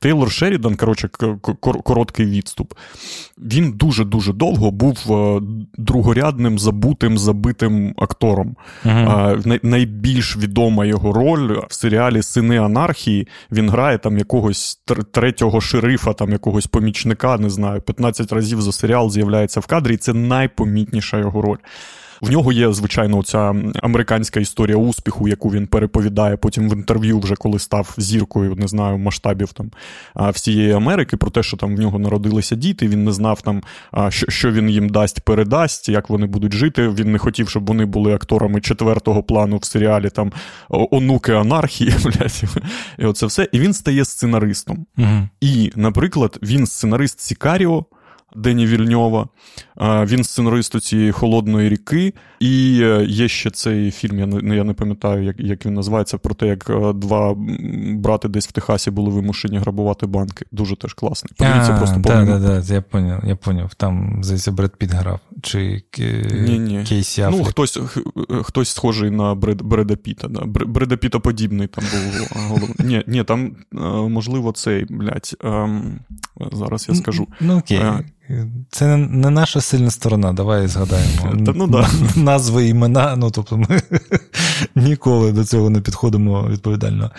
Тейлор Шерідан, коротше, короткий відступ. Він дуже дуже довго був е, другорядним, забутим, забитим актором. Uh-huh. Найбільш відома його роль в серіалі Сини Анархії. Він грає там якогось третього шерифа, там якогось помічника, не знаю, 15 разів за серіал з'являється в кадрі кадрі, і це найпомітніша його роль. В нього є, звичайно, ця американська історія успіху, яку він переповідає потім в інтерв'ю, вже коли став зіркою, не знаю, масштабів там всієї Америки, про те, що там в нього народилися діти. Він не знав там, що він їм дасть, передасть, як вони будуть жити. Він не хотів, щоб вони були акторами четвертого плану в серіалі там онуки анархії. (laughs) блядь, І оце все. І він стає сценаристом. Угу. І, наприклад, він сценарист Сікаріо. Дені Вільньова. Він сценарист цієї холодної ріки. І е, є ще цей фільм, я не я не пам'ятаю, як як він називається, про те, як е, два брати десь в Техасі були вимушені грабувати банки. Дуже теж класний. Подивіться просто Так, так, так, я поняв, я поняв. Там, здається, Бред Піт грав. Чи ні, ні. Кейсі Ну, хтось хтось схожий на Бред, Бреда Піта. Да. Бреда Піта подібний там був. Ні, ні, там, е, можливо, цей, блядь, ем, зараз я скажу. Ну, окей. Це не наша сильна сторона, давай згадаємо. (laughs) Та, ну, да. (laughs) Назви імена, ну тобто ми (laughs) ніколи до цього не підходимо відповідально.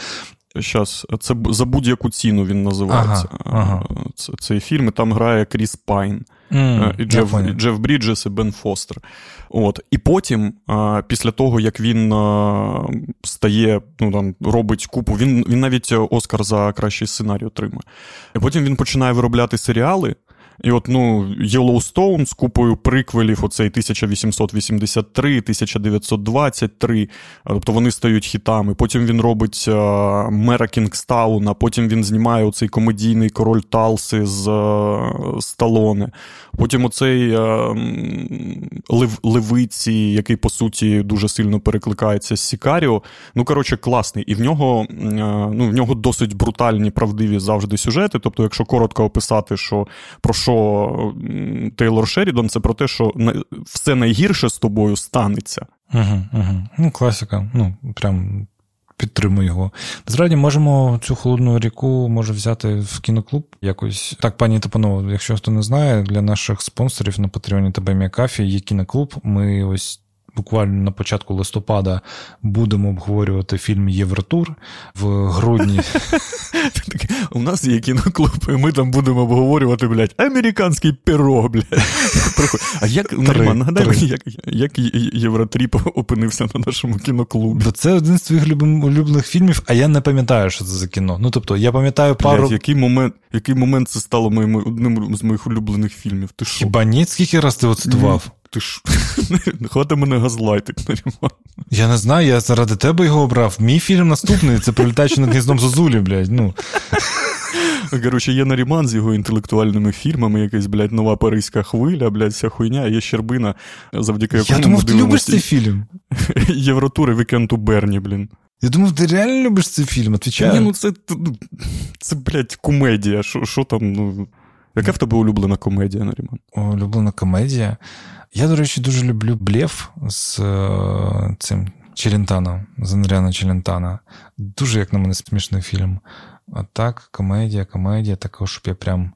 Щас, це за будь-яку ціну він називається. Ага, ага. Цей фільм і там грає Кріс Пайн. Mm, і Джеф і Джеф Бріджес і Бен Фостер. От. І потім, після того, як він стає, ну там робить купу, він він навіть Оскар за кращий сценарій отримує. І потім він починає виробляти серіали. І от ну, Yellowstone з купою приквелів, оцей 1883, 1923, тобто вони стають хітами. Потім він робить а, Мера Кінгстауна, потім він знімає оцей комедійний король Талси з а, Сталоне. Потім оцей а, Лев, Левиці, який, по суті, дуже сильно перекликається з Сікаріо. Ну, коротше, класний. І в нього ну, в нього досить брутальні, правдиві завжди сюжети. Тобто, якщо коротко описати, що про що що Тейлор Шерідон це про те, що все найгірше з тобою станеться. Угу, угу. Ну, класика. Ну, прям підтримую його. Насправді можемо цю холодну ріку може взяти в кіноклуб якось. Так, пані Топанова, якщо хто не знає, для наших спонсорів на Патреоні та Кафі є кіноклуб. Ми ось буквально на початку листопада будемо обговорювати фільм Євротур в грудні. (laughs) У нас є кіноклуб, і ми там будемо обговорювати, блядь, американський пірог, блядь. А як Наріман, нагадай мені, як, як Євротріп опинився на нашому кіноклубі? Бо це один з твоїх улюблених фільмів, а я не пам'ятаю, що це за кіно. Ну, тобто, я пам'ятаю пару. Блядь, який момент який момент це стало моїм, одним з моїх улюблених фільмів? Ти що? Хіба ні? Скільки раз ти оцитував? Ти ж (laughs) хвати мене газлайтить, Наріман. Я не знаю, я заради тебе його обрав. Мій фільм наступний це прилітаючи над гніздом Зозулі, блядь. ну. Коротше, є Наріман з його інтелектуальними фільмами, якась, блядь, нова паризька хвиля, блядь, вся хуйня, є Щербина, завдяки якому. Я думав, ти любиш цей фільм. (laughs) Євротури Вікенд у Берні, блін. Я думав, ти реально любиш цей фільм? Отвічаю. Ні, ну це, ну, це, блядь, комедія. Що там, ну. Яка в тебе улюблена комедія, Наріман? Улюблена комедія. Я, до речі, дуже люблю Блєв з е, цим Челентано, з Андріана Челентана. Дуже, як на мене, смішний фільм. А так, комедія, комедія, також, щоб я прям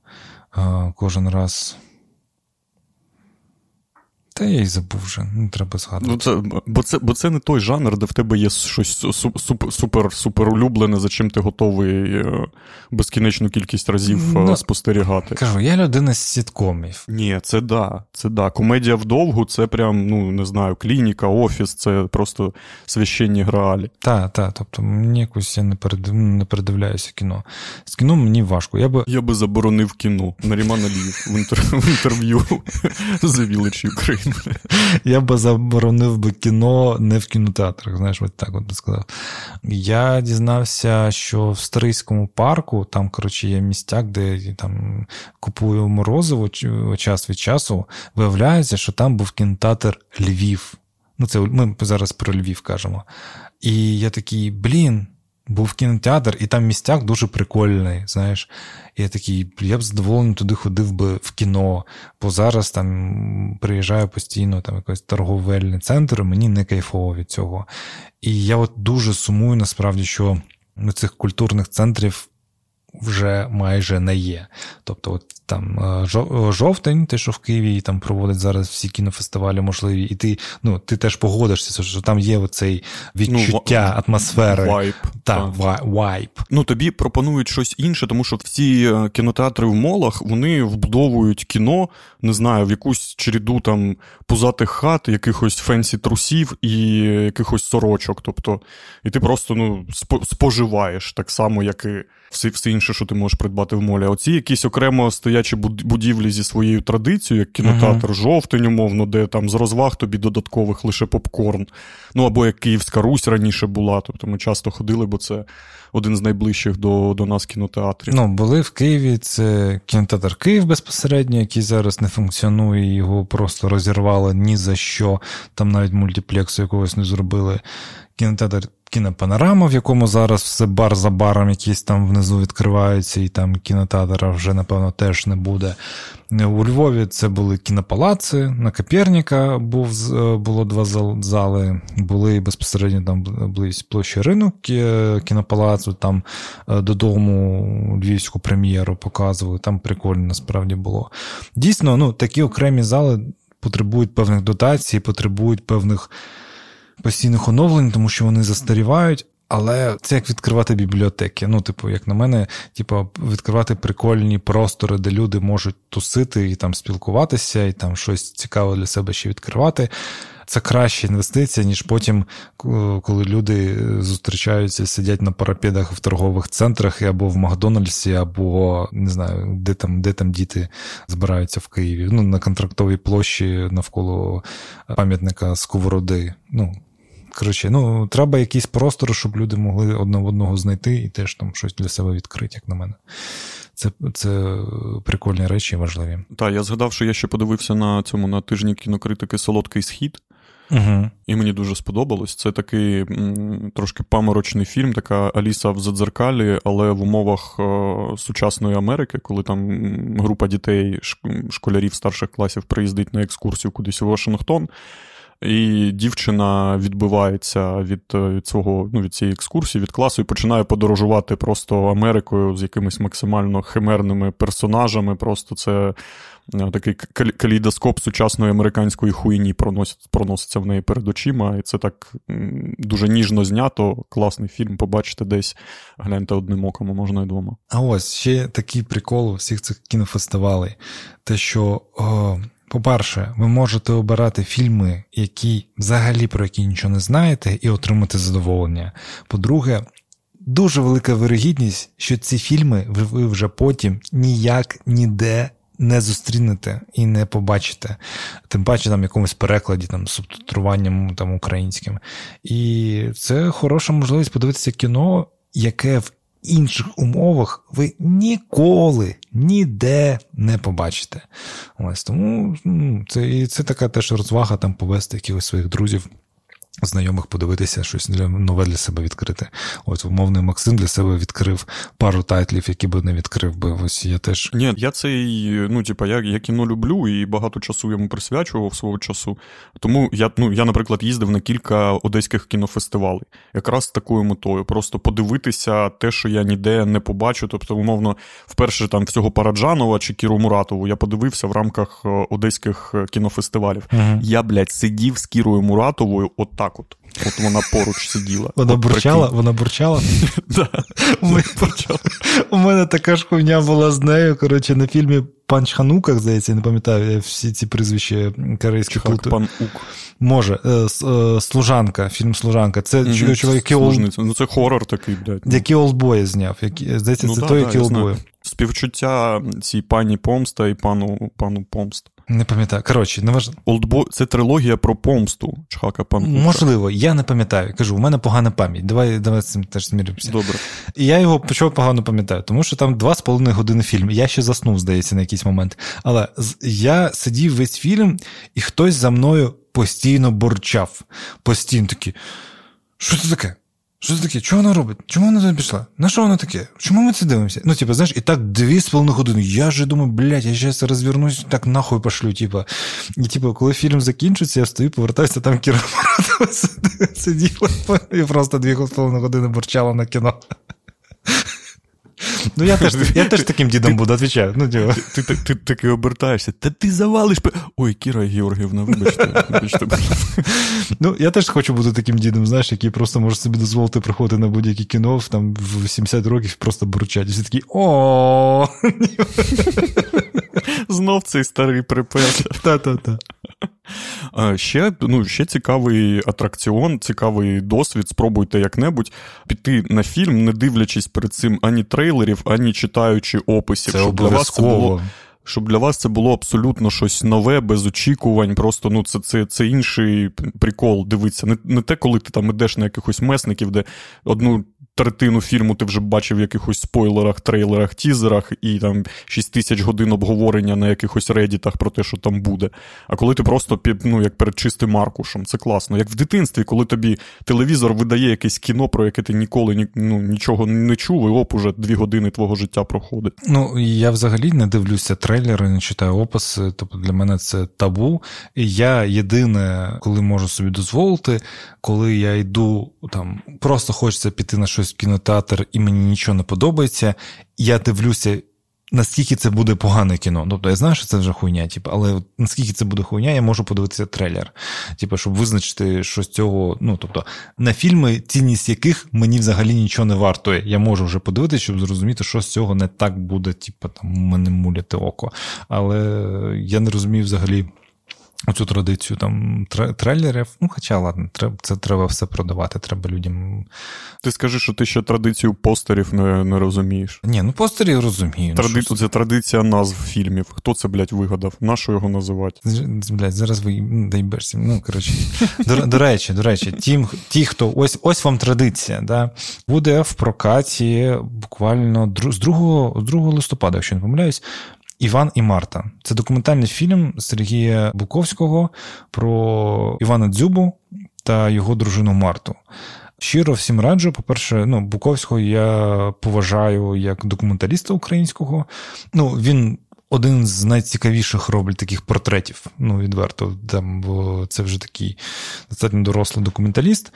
е, кожен раз та я й забув вже, не треба згадувати. Ну, це, Бо це бо це не той жанр, де в тебе є щось супер супер, супер улюблене, за чим ти готовий е, безкінечну кількість разів е, ну, спостерігати. Кажу, я людина з сіткомів. Ні, це да. Це да. Комедія вдовгу, це прям, ну не знаю, клініка, офіс, це просто священні граалі. Так, так. Тобто мені якось я не перед, не передивляюся кіно. З кіно мені важко. Я би Я би заборонив кіно. Наріман Аліїв в, інтерв'ю за Village Ukraine. (laughs) Я би заборонив би кіно не в кінотеатрах, знаєш, от так от би сказав. Я дізнався, що в Старийському парку там, коротше, є містяк, де я там купую морозиво час від часу. Виявляється, що там був кінотеатр Львів. Ну, це ми зараз про Львів кажемо. І я такий, блін був кінотеатр, і там містяк дуже прикольний. знаєш. Я такий, я б задоволений туди ходив би в кіно, бо зараз там приїжджаю постійно там якийсь торговельний центр, і мені не кайфово від цього. І я от дуже сумую, насправді, що цих культурних центрів вже майже не є. Тобто, от там е, е, жовтень, те, що в Києві там проводять зараз всі кінофестивалі можливі, і ти ну, ти теж погодишся, що там є оцей відчуття ну, атмосфери. Вайб. Так, вайб. Ну тобі пропонують щось інше, тому що всі е, кінотеатри в молах вони вбудовують кіно, не знаю, в якусь череду там пузатих хат, якихось fancy трусів і якихось сорочок. Тобто, і ти просто ну, споживаєш так само, як і все все інше, що ти можеш придбати в молі. А Оці якісь окремо стоячі будівлі зі своєю традицією, як кінотеатр, uh-huh. жовтень, умовно, де там з розваг тобі додаткових лише попкорн. Ну або як Київська Русь раніше була. Тобто ми часто ходили, бо це один з найближчих до до нас кінотеатрів. Ну, були в Києві. Це кінотеатр Київ безпосередньо, який зараз не функціонує, його просто розірвали ні за що. Там навіть мультиплексу якогось не зробили. Кінотеатр кінопанорама, в якому зараз все бар за баром, якісь там внизу відкриваються, і там кінотеатра вже, напевно, теж не буде. У Львові це були кінопалаци, на Коперніка був, е, було два зали, були безпосередньо там близько площі ринок кінопалацу, там е, додому львівську прем'єру показували, там прикольно насправді було. Дійсно, ну, такі окремі зали потребують певних дотацій, потребують певних постійних оновлень, тому що вони застарівають. Але це як відкривати бібліотеки. Ну, типу, як на мене, типу, відкривати прикольні простори, де люди можуть тусити і там спілкуватися, і там щось цікаве для себе ще відкривати. Це краща інвестиція, ніж потім, коли люди зустрічаються, сидять на парапедах в торгових центрах або в Макдональдсі, або не знаю, де там де там діти збираються в Києві. Ну, на контрактовій площі навколо пам'ятника Сковороди. Ну, Коротше, ну, треба якийсь простор, щоб люди могли одне в одного знайти і теж там щось для себе відкрити, як на мене. Це це прикольні речі важливі. Так, я згадав, що я ще подивився на цьому на тижні кінокритики Солодкий схід. Угу. І мені дуже сподобалось. Це такий м, трошки паморочний фільм, така Аліса в Задзеркалі, але в умовах е, сучасної Америки, коли там група дітей, школярів старших класів приїздить на екскурсію кудись у Вашингтон. І дівчина відбивається від від цього, ну, від цієї екскурсії, від класу і починає подорожувати просто Америкою з якимись максимально химерними персонажами. Просто це е, такий калейдоскоп сучасної американської хуйні проносить, проноситься в неї перед очима. І це так дуже ніжно знято. Класний фільм. Побачите десь, гляньте одним оком, можна і двома. А ось ще такий прикол у всіх цих кінофестивалей. Те, що. О... По-перше, ви можете обирати фільми, які взагалі про які нічого не знаєте, і отримати задоволення. По-друге, дуже велика вирогідність, що ці фільми ви вже потім ніяк ніде не зустрінете і не побачите. Тим паче там якомусь перекладі, там субтитруванням там українським. І це хороша можливість подивитися кіно, яке в інших умовах ви ніколи ніде не побачите. Ось Тому ну, це це така теж розвага там повести якихось своїх друзів знайомих подивитися щось нове для себе відкрити. Ось умовний Максим для себе відкрив пару тайтлів, які би не відкрив би. Ось я теж. Ні, я цей, ну, типа, я я кіно люблю і багато часу йому присвячував свого часу. Тому я, ну, я, наприклад, їздив на кілька одеських кінофестивалей, якраз з такою метою. Просто подивитися те, що я ніде не побачу. Тобто, умовно, вперше там всього Параджанова чи Кіру Муратову я подивився в рамках е, одеських е, кінофестивалів. uh Я, блядь, сидів з Кірою Муратовою от так от. От вона поруч сиділа. Вона бурчала? Вона бурчала? (laughs) У мене така ж хуйня була з нею. Коротше, на фільмі Пан Чхануках, здається, я не пам'ятаю всі ці прізвища корейські плуту. Пан Ук. Може, е, е, служанка, фільм Служанка. Це ол... Ну це хорор такий, блядь. Ну. Який олдбої зняв. Здається, це той, який олдбої. Співчуття цій пані Помста і пану пану Помст. Не пам'ятаю. Коротше, не важ... Олдбо... Це трилогія про помсту Чхака Панкука. Можливо, я не пам'ятаю. Кажу, у мене погана пам'ять. Давай давай з цим теж зміримося. Добре. І я його почав погано пам'ятаю, тому що там два з половиною години фільм. Я ще заснув, здається, на якийсь момент. Але я сидів весь фільм, і хтось за мною постійно борчав. Постійно такий. Що це таке? Що це таке? Чого вона робить? Чому вона туди пішла? На що вона таке? Чому ми це дивимося? Ну, типу, знаєш, і так дві з половиною години. Я вже думаю, блядь, я зараз розвернусь, так нахуй пошлю. Типу. І типу, коли фільм закінчиться, я встаю, повертаюся, там Кіра (laughs) сиділа і просто дві з половиною години бурчала на кіно. Ну, я теж я теж таким дідом буду, відповідаю. Ну, ти, ти, ти, ти таки обертаєшся, та ти завалиш. Ой, Кіра Георгіївна, вибачте. вибачте. Ну, я теж хочу бути таким дідом, знаєш, який просто може собі дозволити приходити на будь-яке кіно там в 70 років просто бурчать. І всі такі о Знов цей старий припев. Та-та-та. Ще ну, ще цікавий атракціон, цікавий досвід. Спробуйте як-небудь піти на фільм, не дивлячись перед цим ані трейлерів, ані читаючи описів. Це щоб для вас це було. Щоб для вас це було абсолютно щось нове, без очікувань. Просто ну це це, це інший прикол. Дивитися. Не не те, коли ти там ідеш на якихось месників, де одну третину фільму ти вже бачив в якихось спойлерах, трейлерах, тізерах, і там 6 тисяч годин обговорення на якихось редітах про те, що там буде. А коли ти просто ну, як перед чистим аркушем, це класно. Як в дитинстві, коли тобі телевізор видає якесь кіно, про яке ти ніколи ну, нічого не чув, і оп, уже дві години твого життя проходить. Ну, я взагалі не дивлюся трейлери, не читаю описи, тобто для мене це табу. І я єдине, коли можу собі дозволити, коли я йду там, просто хочеться піти на щось в кінотеатр і мені нічого не подобається, я дивлюся. Наскільки це буде погане кіно. Тобто я знаю, що це вже хуйня, типу, але наскільки це буде хуйня, я можу подивитися трейлер. Типу, щоб визначити, що з цього. Ну, тобто, на фільми, цінність яких мені взагалі нічого не вартує. Я можу вже подивитися, щоб зрозуміти, що з цього не так буде, типу, там, мене муляти око. Але я не розумію взагалі оцю традицію там трейлерів. Ну, хоча ладно, це треба все продавати, треба людям. Ти скажи, що ти ще традицію постерів не не розумієш. Ні, ну постерів розумію. Тради... Ну, це традиція назв фільмів. Хто це, блядь, вигадав? Нащо його називати? Блядь, зараз ви дай берсі. Ну, коротше. До, до речі, до речі, ті, ті, хто ось ось вам традиція, да, буде в прокаті буквально з 2, з 2 листопада, якщо не помиляюсь, Іван і Марта. Це документальний фільм Сергія Буковського про Івана Дзюбу та його дружину Марту. Щиро всім раджу. По-перше, ну, Буковського я поважаю як документаліста українського. Ну, Він один з найцікавіших робить таких портретів. Ну, відверто, там, бо це вже такий достатньо дорослий документаліст.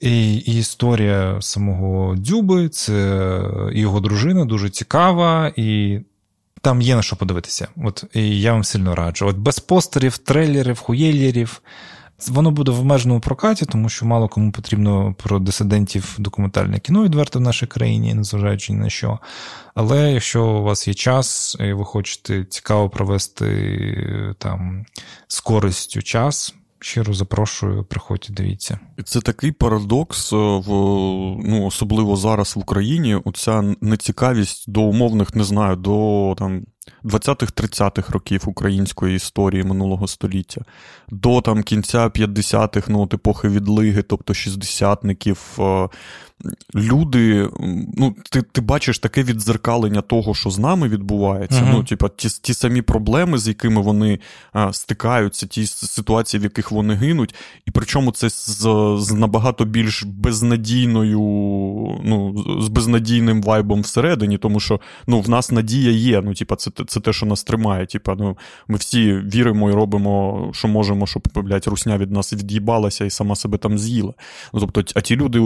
І, і історія самого Дзюби, це його дружина дуже цікава. і там є на що подивитися. От і я вам сильно раджу. От без постерів, трейлерів, хуєлєрів. Воно буде в обмеженому прокаті, тому що мало кому потрібно про дисидентів документальне кіно відверто в нашій країні, незважаючи ні на що. Але якщо у вас є час, і ви хочете цікаво провести там з користю час, Щиро запрошую, приходьте, дивіться. Це такий парадокс, е, в ну особливо зараз в Україні. Оця нецікавість до умовних, не знаю, до там 20-30-х років української історії минулого століття, до там кінця 50-х, ну, от епохи відлиги, тобто шістдесятників. Е, люди, ну, ти ти бачиш таке відзеркалення того, що з нами відбувається. Uh-huh. Ну, типа, ті ті самі проблеми, з якими вони а, стикаються, ті ситуації, в яких вони гинуть, і причому це з, з набагато більш безнадійною, ну, з безнадійним вайбом всередині, тому що ну, в нас надія є. Ну, типа, це це те, що нас тримає. Типа, ну, Ми всі віримо і робимо, що можемо, щоб блядь, русня від нас від'їбалася і сама себе там з'їла. Ну, тобто, А ті люди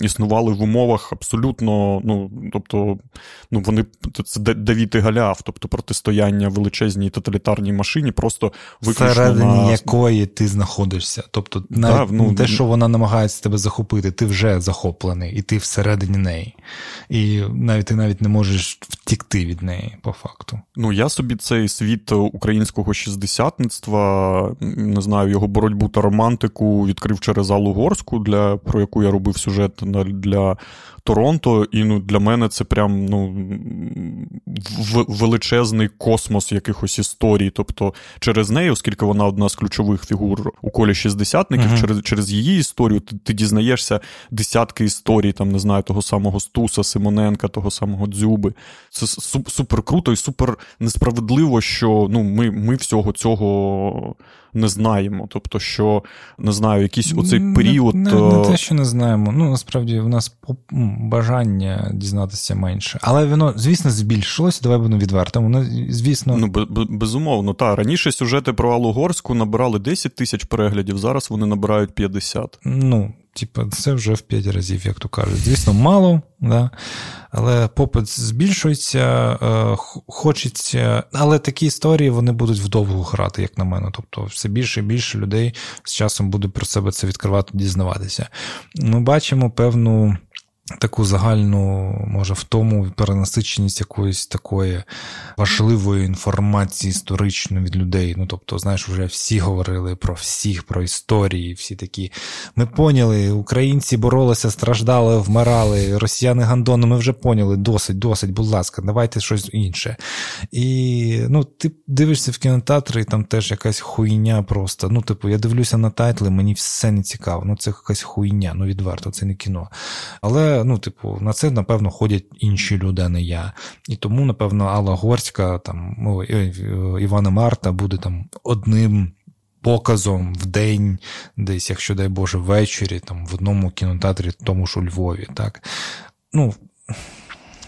існували в умовах абсолютно, ну, тобто, ну, вони це Давід і Галяв, тобто протистояння величезній тоталітарній машині, просто виключно Всередині на... якої ти знаходишся. Тобто, навіть да, ну, те, що вона намагається тебе захопити, ти вже захоплений, і ти всередині неї. І навіть ти навіть не можеш втікти від неї, по факту. Ну, я собі цей світ українського шістдесятництва, не знаю, його боротьбу та романтику відкрив через Аллу Горську, для, про яку я робив сюжет для Торонто, і ну, для мене це прям ну, величезний космос якихось історій. Тобто, через неї, оскільки вона одна з ключових фігур у колі шістдесятників, uh-huh. через через її історію ти, ти дізнаєшся десятки історій, там, не знаю, того самого Стуса, Симоненка, того самого Дзюби. Це супер круто і супер несправедливо, що ну, ми, ми всього цього не знаємо. Тобто, що не знаю, якийсь оцей період. Не, не, не те, що не знаємо. Ну, насправді, в нас бажання дізнатися менше. Але воно, звісно, збільшилося, давай будемо відвертим. Воно, звісно. Ну, безумовно, Та Раніше сюжети про Алугорську набирали 10 тисяч переглядів, зараз вони набирають 50. Ну, Типа, це вже в 5 разів, як то кажуть. Звісно, мало, да? але попит збільшується, е, хочеться. Але такі історії вони будуть вдовго грати, як на мене. Тобто, все більше і більше людей з часом буде про себе це відкривати, дізнаватися. Ми бачимо певну таку загальну, може, в тому перенасиченість якоїсь такої важливої інформації історичної від людей. Ну, тобто, знаєш, вже всі говорили про всіх, про історії, всі такі. Ми поняли, українці боролися, страждали, вмирали, росіяни гандони, ми вже поняли, досить, досить, будь ласка, давайте щось інше. І ну, ти дивишся в кінотеатри, і там теж якась хуйня просто. Ну, типу, я дивлюся на тайтли, мені все не цікаво. Ну, це якась хуйня, ну відверто, це не кіно. Але ну, типу, на це, напевно, ходять інші люди, а не я. І тому, напевно, Алла Горська, там, ну, Івана Марта буде там одним. Показом в день, десь, якщо дай Боже, ввечері, там в одному кінотеатрі, тому ж у Львові, так. Ну,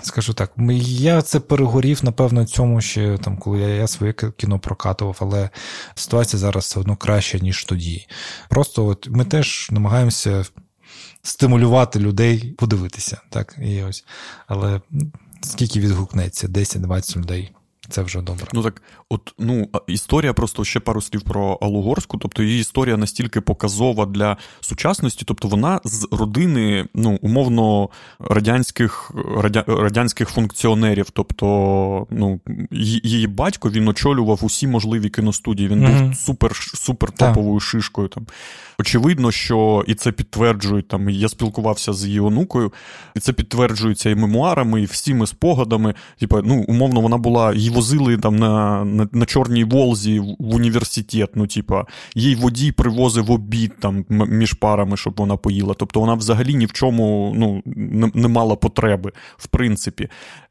скажу так, я це перегорів, напевно, цьому ще там, коли я, я своє кіно прокатував, але ситуація зараз все одно краща, ніж тоді. Просто от ми теж намагаємося стимулювати людей подивитися. так, і ось. Але скільки відгукнеться? 10-20 людей. Це вже добре. Ну так, от ну історія просто ще пару слів про Алугорську. Тобто її історія настільки показова для сучасності, тобто вона з родини ну умовно радянських радя, радянських функціонерів. Тобто, ну її батько він очолював усі можливі кіностудії. Він mm-hmm. був супер супер топовою шишкою. Там очевидно, що і це підтверджують там. Я спілкувався з її онукою, і це підтверджується і мемуарами, і всіми спогадами. Типа, ну умовно, вона була її возили там на на, на Чорній Волзі в університет. Ну, типа, їй водій привозив обід там між парами, щоб вона поїла. Тобто вона взагалі ні в чому ну, не, не мала потреби, в принципі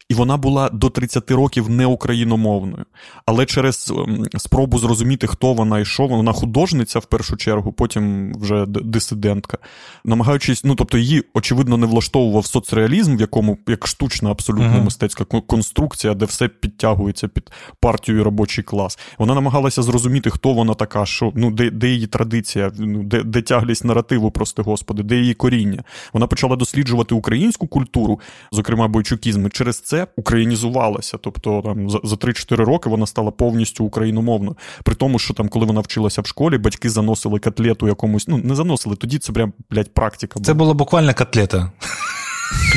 і вона була до 30 років не україномовною. Але через ем, спробу зрозуміти, хто вона і що, вона художниця в першу чергу, потім вже дисидентка. Намагаючись, ну тобто її, очевидно, не влаштовував соцреалізм, в якому як штучна абсолютно uh-huh. мистецька конструкція, де все підтягується під партію і робочий клас. Вона намагалася зрозуміти, хто вона така, що ну де де її традиція, ну де де тяглість наративу, прости господи, де її коріння. Вона почала досліджувати українську культуру, зокрема бойчукізми, через це українізувалася. Тобто там за, за 3-4 роки вона стала повністю україномовною. При тому, що там, коли вона вчилася в школі, батьки заносили котлету якомусь. Ну, не заносили, тоді це прям, блядь, практика. Була. Це була буквально котлета.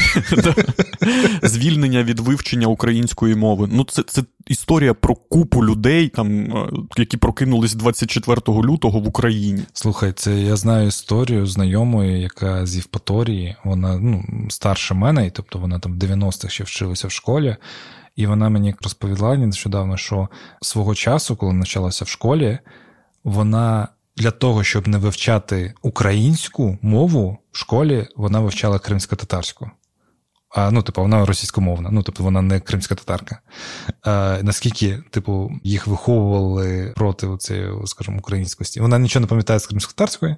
(laughs) Звільнення від вивчення української мови. Ну, це це історія про купу людей, там, е, які прокинулись 24 лютого в Україні. Слухай, це я знаю історію знайомої, яка з Євпаторії, вона ну, старша мене, тобто вона там в 90-х ще вчилася в школі. І вона мені розповіла нещодавно, що свого часу, коли почалася в школі, вона для того, щоб не вивчати українську мову в школі, вона вивчала кримсько-татарську. А, Ну, типу, вона російськомовна, ну, тобто вона не кримська татарка. А, Наскільки, типу, їх виховували проти цієї, скажімо, українськості. Вона нічого не пам'ятає з кримсько-татарської,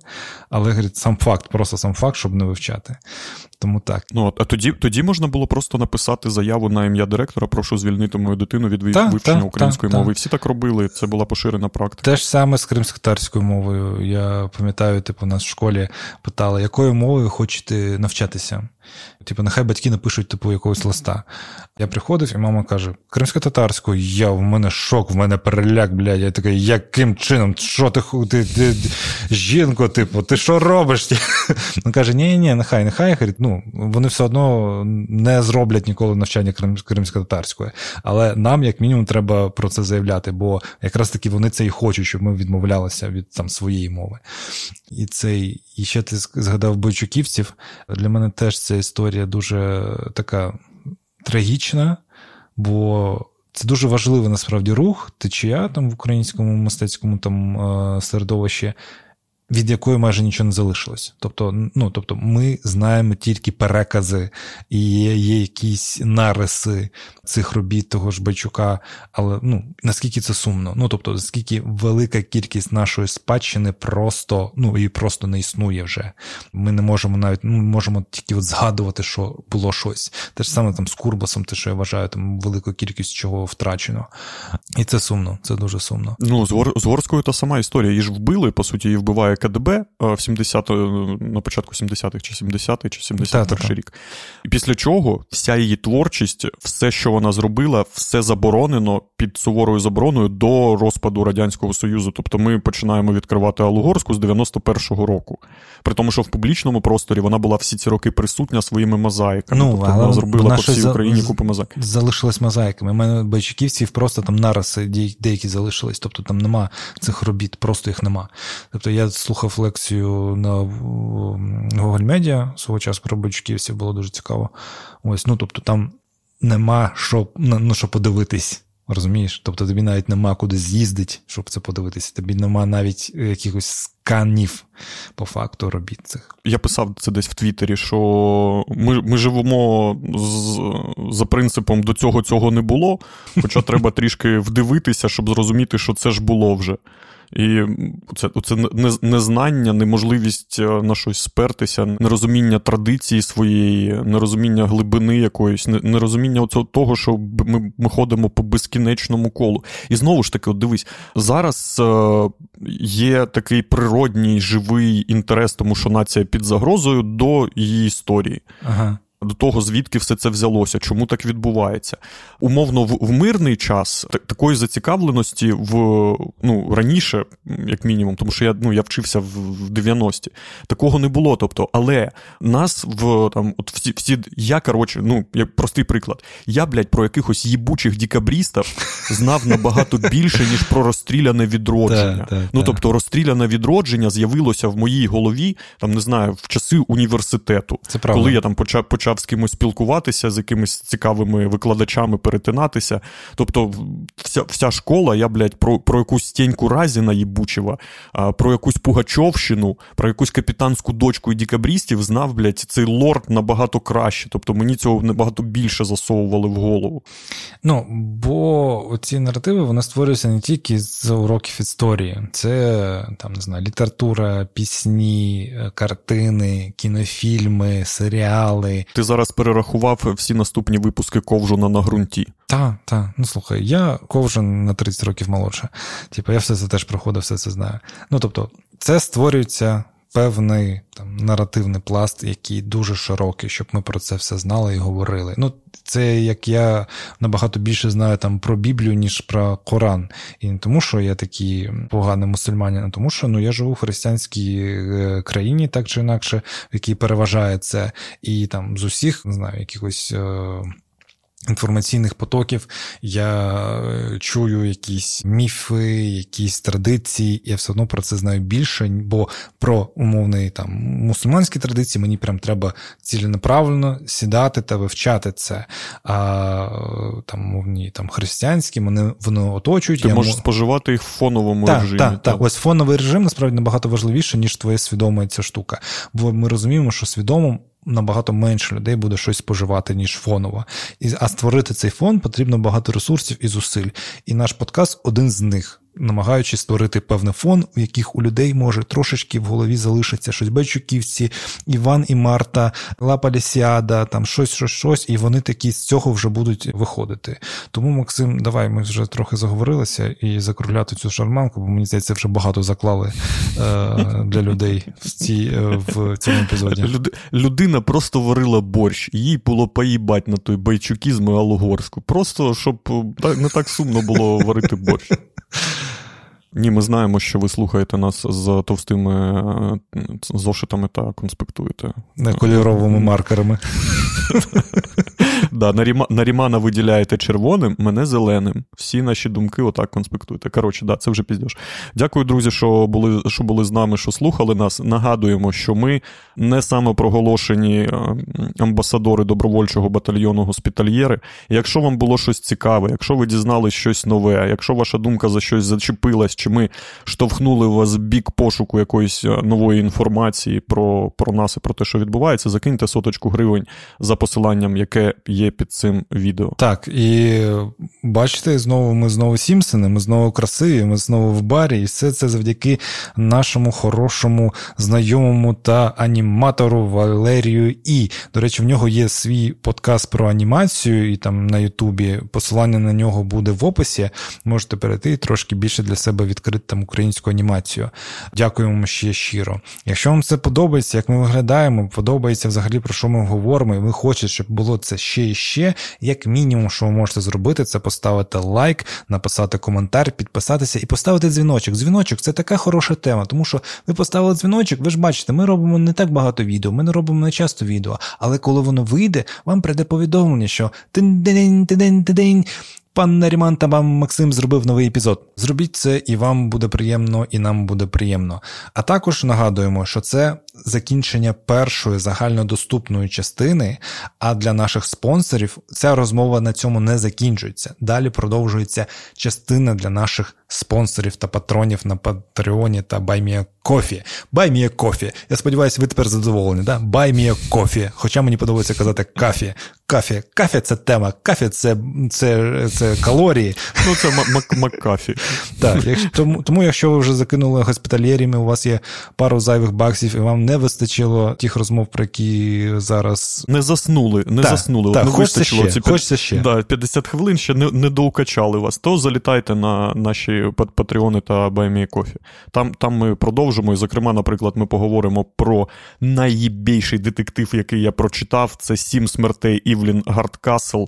але говорить, сам факт, просто сам факт, щоб не вивчати. Тому так. Ну, а тоді тоді можна було просто написати заяву на ім'я директора, прошу звільнити мою дитину від та, вивчення та, української та, мови. І всі так робили, це була поширена практика. Те ж саме з кримсько-татарською мовою. Я пам'ятаю, типу, нас в школі питали, якою мовою хочете навчатися. Типу, нехай батьки напишуть типу якогось листа. Я приходив, і мама каже: кримсько-татарською, я в мене шок, в мене переляк, блядь. Я такий, яким чином? Що ти ти, ти, жінко, типу, ти що робиш? (laughs) Він каже: ні, ні, нехай, нехай. Говорить, ну, вони все одно не зроблять ніколи навчання кримсько-татарської. Але нам, як мінімум, треба про це заявляти, бо якраз таки вони це і хочуть, щоб ми відмовлялися від там своєї мови. І цей, і ще ти згадав бойчуківців. Для мене теж ця історія дуже така трагічна, бо це дуже важливий насправді рух, течія там в українському мистецькому там е, середовищі від якої майже нічого не залишилось. Тобто, ну, тобто ми знаємо тільки перекази і є, якісь нариси цих робіт того ж Байчука, але ну, наскільки це сумно? Ну, тобто, наскільки велика кількість нашої спадщини просто ну, і просто не існує вже. Ми не можемо навіть ну, можемо тільки от згадувати, що було щось. Те ж саме там з Курбасом, те, що я вважаю, там велика кількість чого втрачено. І це сумно, це дуже сумно. Ну, з Горською та сама історія. Її ж вбили, по суті, її вбиває КДБ е, в 70 на початку 70-х, чи 70-й, чи 71 рік. І після чого вся її творчість, все, що вона зробила, все заборонено під суворою забороною до розпаду Радянського Союзу. Тобто ми починаємо відкривати Алугорську з 91-го року. При тому, що в публічному просторі вона була всі ці роки присутня своїми мозаїками. Ну, тобто вона зробила по всій Україні купу мозаїк. Залишилась мозаїками. У мене Байчиківців просто там нараси деякі залишились, тобто там нема цих робіт, просто їх нема. Тобто я слухав лекцію на Google Media свого часу про Бойчуківців, було дуже цікаво. Ось, ну тобто там нема що ну, що подивитись. Розумієш? Тобто тобі навіть нема куди з'їздити, щоб це подивитися. Тобі нема навіть якихось сканів по факту робіт цих. Я писав це десь в Твіттері, що ми ми живемо з, за принципом до цього цього не було, хоча треба (laughs) трішки вдивитися, щоб зрозуміти, що це ж було вже. І це це незнання, неможливість е, на щось спертися, нерозуміння традиції своєї, нерозуміння глибини якоїсь, нерозуміння оцього того, що ми ми ходимо по безкінечному колу. І знову ж таки, от дивись, зараз е, є такий природній живий інтерес, тому що нація під загрозою до її історії. Ага до того, звідки все це взялося, чому так відбувається. Умовно, в, в мирний час такої зацікавленості в ну, раніше, як мінімум, тому що я ну, я вчився в, в 90-ті, такого не було. Тобто, Але нас в там, от всі, всі я коротше, ну, як простий приклад, я, блядь, про якихось їбучих дікабрістів знав набагато більше, ніж про розстріляне відродження. Ну, тобто, розстріляне відродження з'явилося в моїй голові, там не знаю, в часи університету, Це коли я там почав почав з кимось спілкуватися, з якимись цікавими викладачами перетинатися. Тобто, вся вся школа, я, блядь, про про якусь стіньку Разіна Єбучева, про якусь Пугачовщину, про якусь капітанську дочку і дікабрістів знав, блядь, цей лорд набагато краще. Тобто мені цього набагато більше засовували в голову. Ну, бо ці наративи вони створюються не тільки з уроків історії, це там не знаю, література, пісні, е, картини, кінофільми, серіали, ти зараз перерахував всі наступні випуски ковжуна на ґрунті. Та, та. Ну слухай, я ковжен на 30 років молодше. Типу, я все це теж проходив, все це знаю. Ну тобто, це створюється певний там наративний пласт, який дуже широкий, щоб ми про це все знали і говорили. Ну, це як я набагато більше знаю там про Біблію, ніж про Коран. І не тому, що я такий поганий мусульманин, а тому, що ну я живу в християнській е, країні, так чи інакше, в якій переважає це, і там з усіх не знаю, якихось. Е, інформаційних потоків я е, чую якісь міфи, якісь традиції, я все одно про це знаю більше, бо про умовний там мусульманські традиції мені прям треба ціленаправленно сідати та вивчати це. А там мовні там християнські вони воно оточують. Ти я можеш мож... споживати їх в фоновому так, режимі. Так, так, ось фоновий режим насправді набагато важливіше, ніж твоє свідома ця штука. Бо ми розуміємо, що свідомо набагато менше людей буде щось споживати, ніж фоново. А створити цей фон потрібно багато ресурсів і зусиль. І наш подкаст один з них намагаючись створити певний фон, в яких у людей може трошечки в голові залишиться щось Байчуківці, Іван і Марта, Лапа Лісіада, там щось, щось, щось, і вони такі з цього вже будуть виходити. Тому, Максим, давай ми вже трохи заговорилися і закругляти цю шарманку, бо мені здається, вже багато заклали е, для людей в ці, е, в цьому епізоді. Люд, людина просто варила борщ, їй було поїбать на той байчукізм і Алугорську. Просто щоб е, не так сумно було варити борщ. Ні, ми знаємо, що ви слухаєте нас з товстими е, зошитами та конспектуєте. Не кольоровими маркерами. (laughs) Да, Нарімана виділяєте червоним, мене зеленим. Всі наші думки отак конспектуєте. Коротше, да, це вже піздєш. Дякую, друзі, що були що були з нами, що слухали нас. Нагадуємо, що ми не самопроголошені е, амбасадори добровольчого батальйону госпітальєри. Якщо вам було щось цікаве, якщо ви дізнались щось нове, якщо ваша думка за щось зачепилась, чи ми штовхнули вас в бік пошуку якоїсь е, нової інформації про, про нас і про те, що відбувається, закиньте соточку гривень за посиланням, яке є під цим відео. Так, і бачите, знову ми знову Сімпсони, ми знову красиві, ми знову в барі, і все це завдяки нашому хорошому знайомому та аніматору Валерію І. До речі, в нього є свій подкаст про анімацію, і там на Ютубі посилання на нього буде в описі. Можете перейти і трошки більше для себе відкрити там українську анімацію. Дякуємо ще щиро. Якщо вам це подобається, як ми виглядаємо, подобається взагалі про що ми говоримо, і ви хочете, щоб було це ще і ще, як мінімум, що ви можете зробити, це поставити лайк, написати коментар, підписатися і поставити дзвіночок. Дзвіночок це така хороша тема, тому що ви поставили дзвіночок, ви ж бачите, ми робимо не так багато відео, ми не робимо не часто відео, але коли воно вийде, вам прийде повідомлення, що тин-день-тин-день-тин, Пан Наріман та вам Максим зробив новий епізод. Зробіть це, і вам буде приємно, і нам буде приємно. А також нагадуємо, що це закінчення першої загальнодоступної частини. А для наших спонсорів ця розмова на цьому не закінчується. Далі продовжується частина для наших спонсорів та патронів на Патреоні та Баймія Кофі. Баймія Кофі. Я сподіваюся, ви тепер задоволені. да? Buy Me a Coffee. Хоча мені подобається казати кафі. Кафі. Кафі це тема. Кафі це це, це калорії. Ну, це Маккафі. Так, якщо, тому, тому, якщо ви вже закинули госпітальєрами, у вас є пару зайвих баксів, і вам не вистачило тих розмов, про які зараз. Не заснули, не так, заснули. Так, не хочеться ще, ці хочеться ще. Да, 50 хвилин ще не не доукачали вас, то залітайте на наші патреони та Баймі Кофі. Там, там ми продовжимо. І, зокрема, наприклад, ми поговоримо про найбільший детектив, який я прочитав. Це Сім смертей Івлін Гардкасл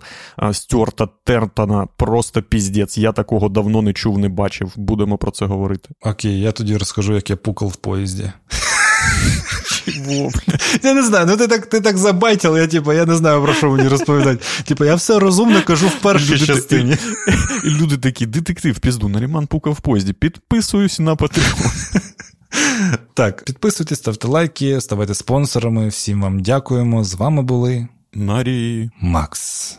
Стюарта Тертона. Просто піздець. Я такого давно не чув, не бачив. Будемо про це говорити. Окей, я тоді розкажу, як я пукав в поїзді. Я не знаю, ну ти так ти так забайтив, я типу, я не знаю, про що мені розповідати. Типу, я все розумно кажу в першій частині. (laughs) І люди такі, детектив, пізду, Наріман пукав в поїзді. Підписуюсь на Patreon. Так, підписуйтесь, ставте лайки, ставайте спонсорами. Всім вам дякуємо. З вами були Нарі Макс.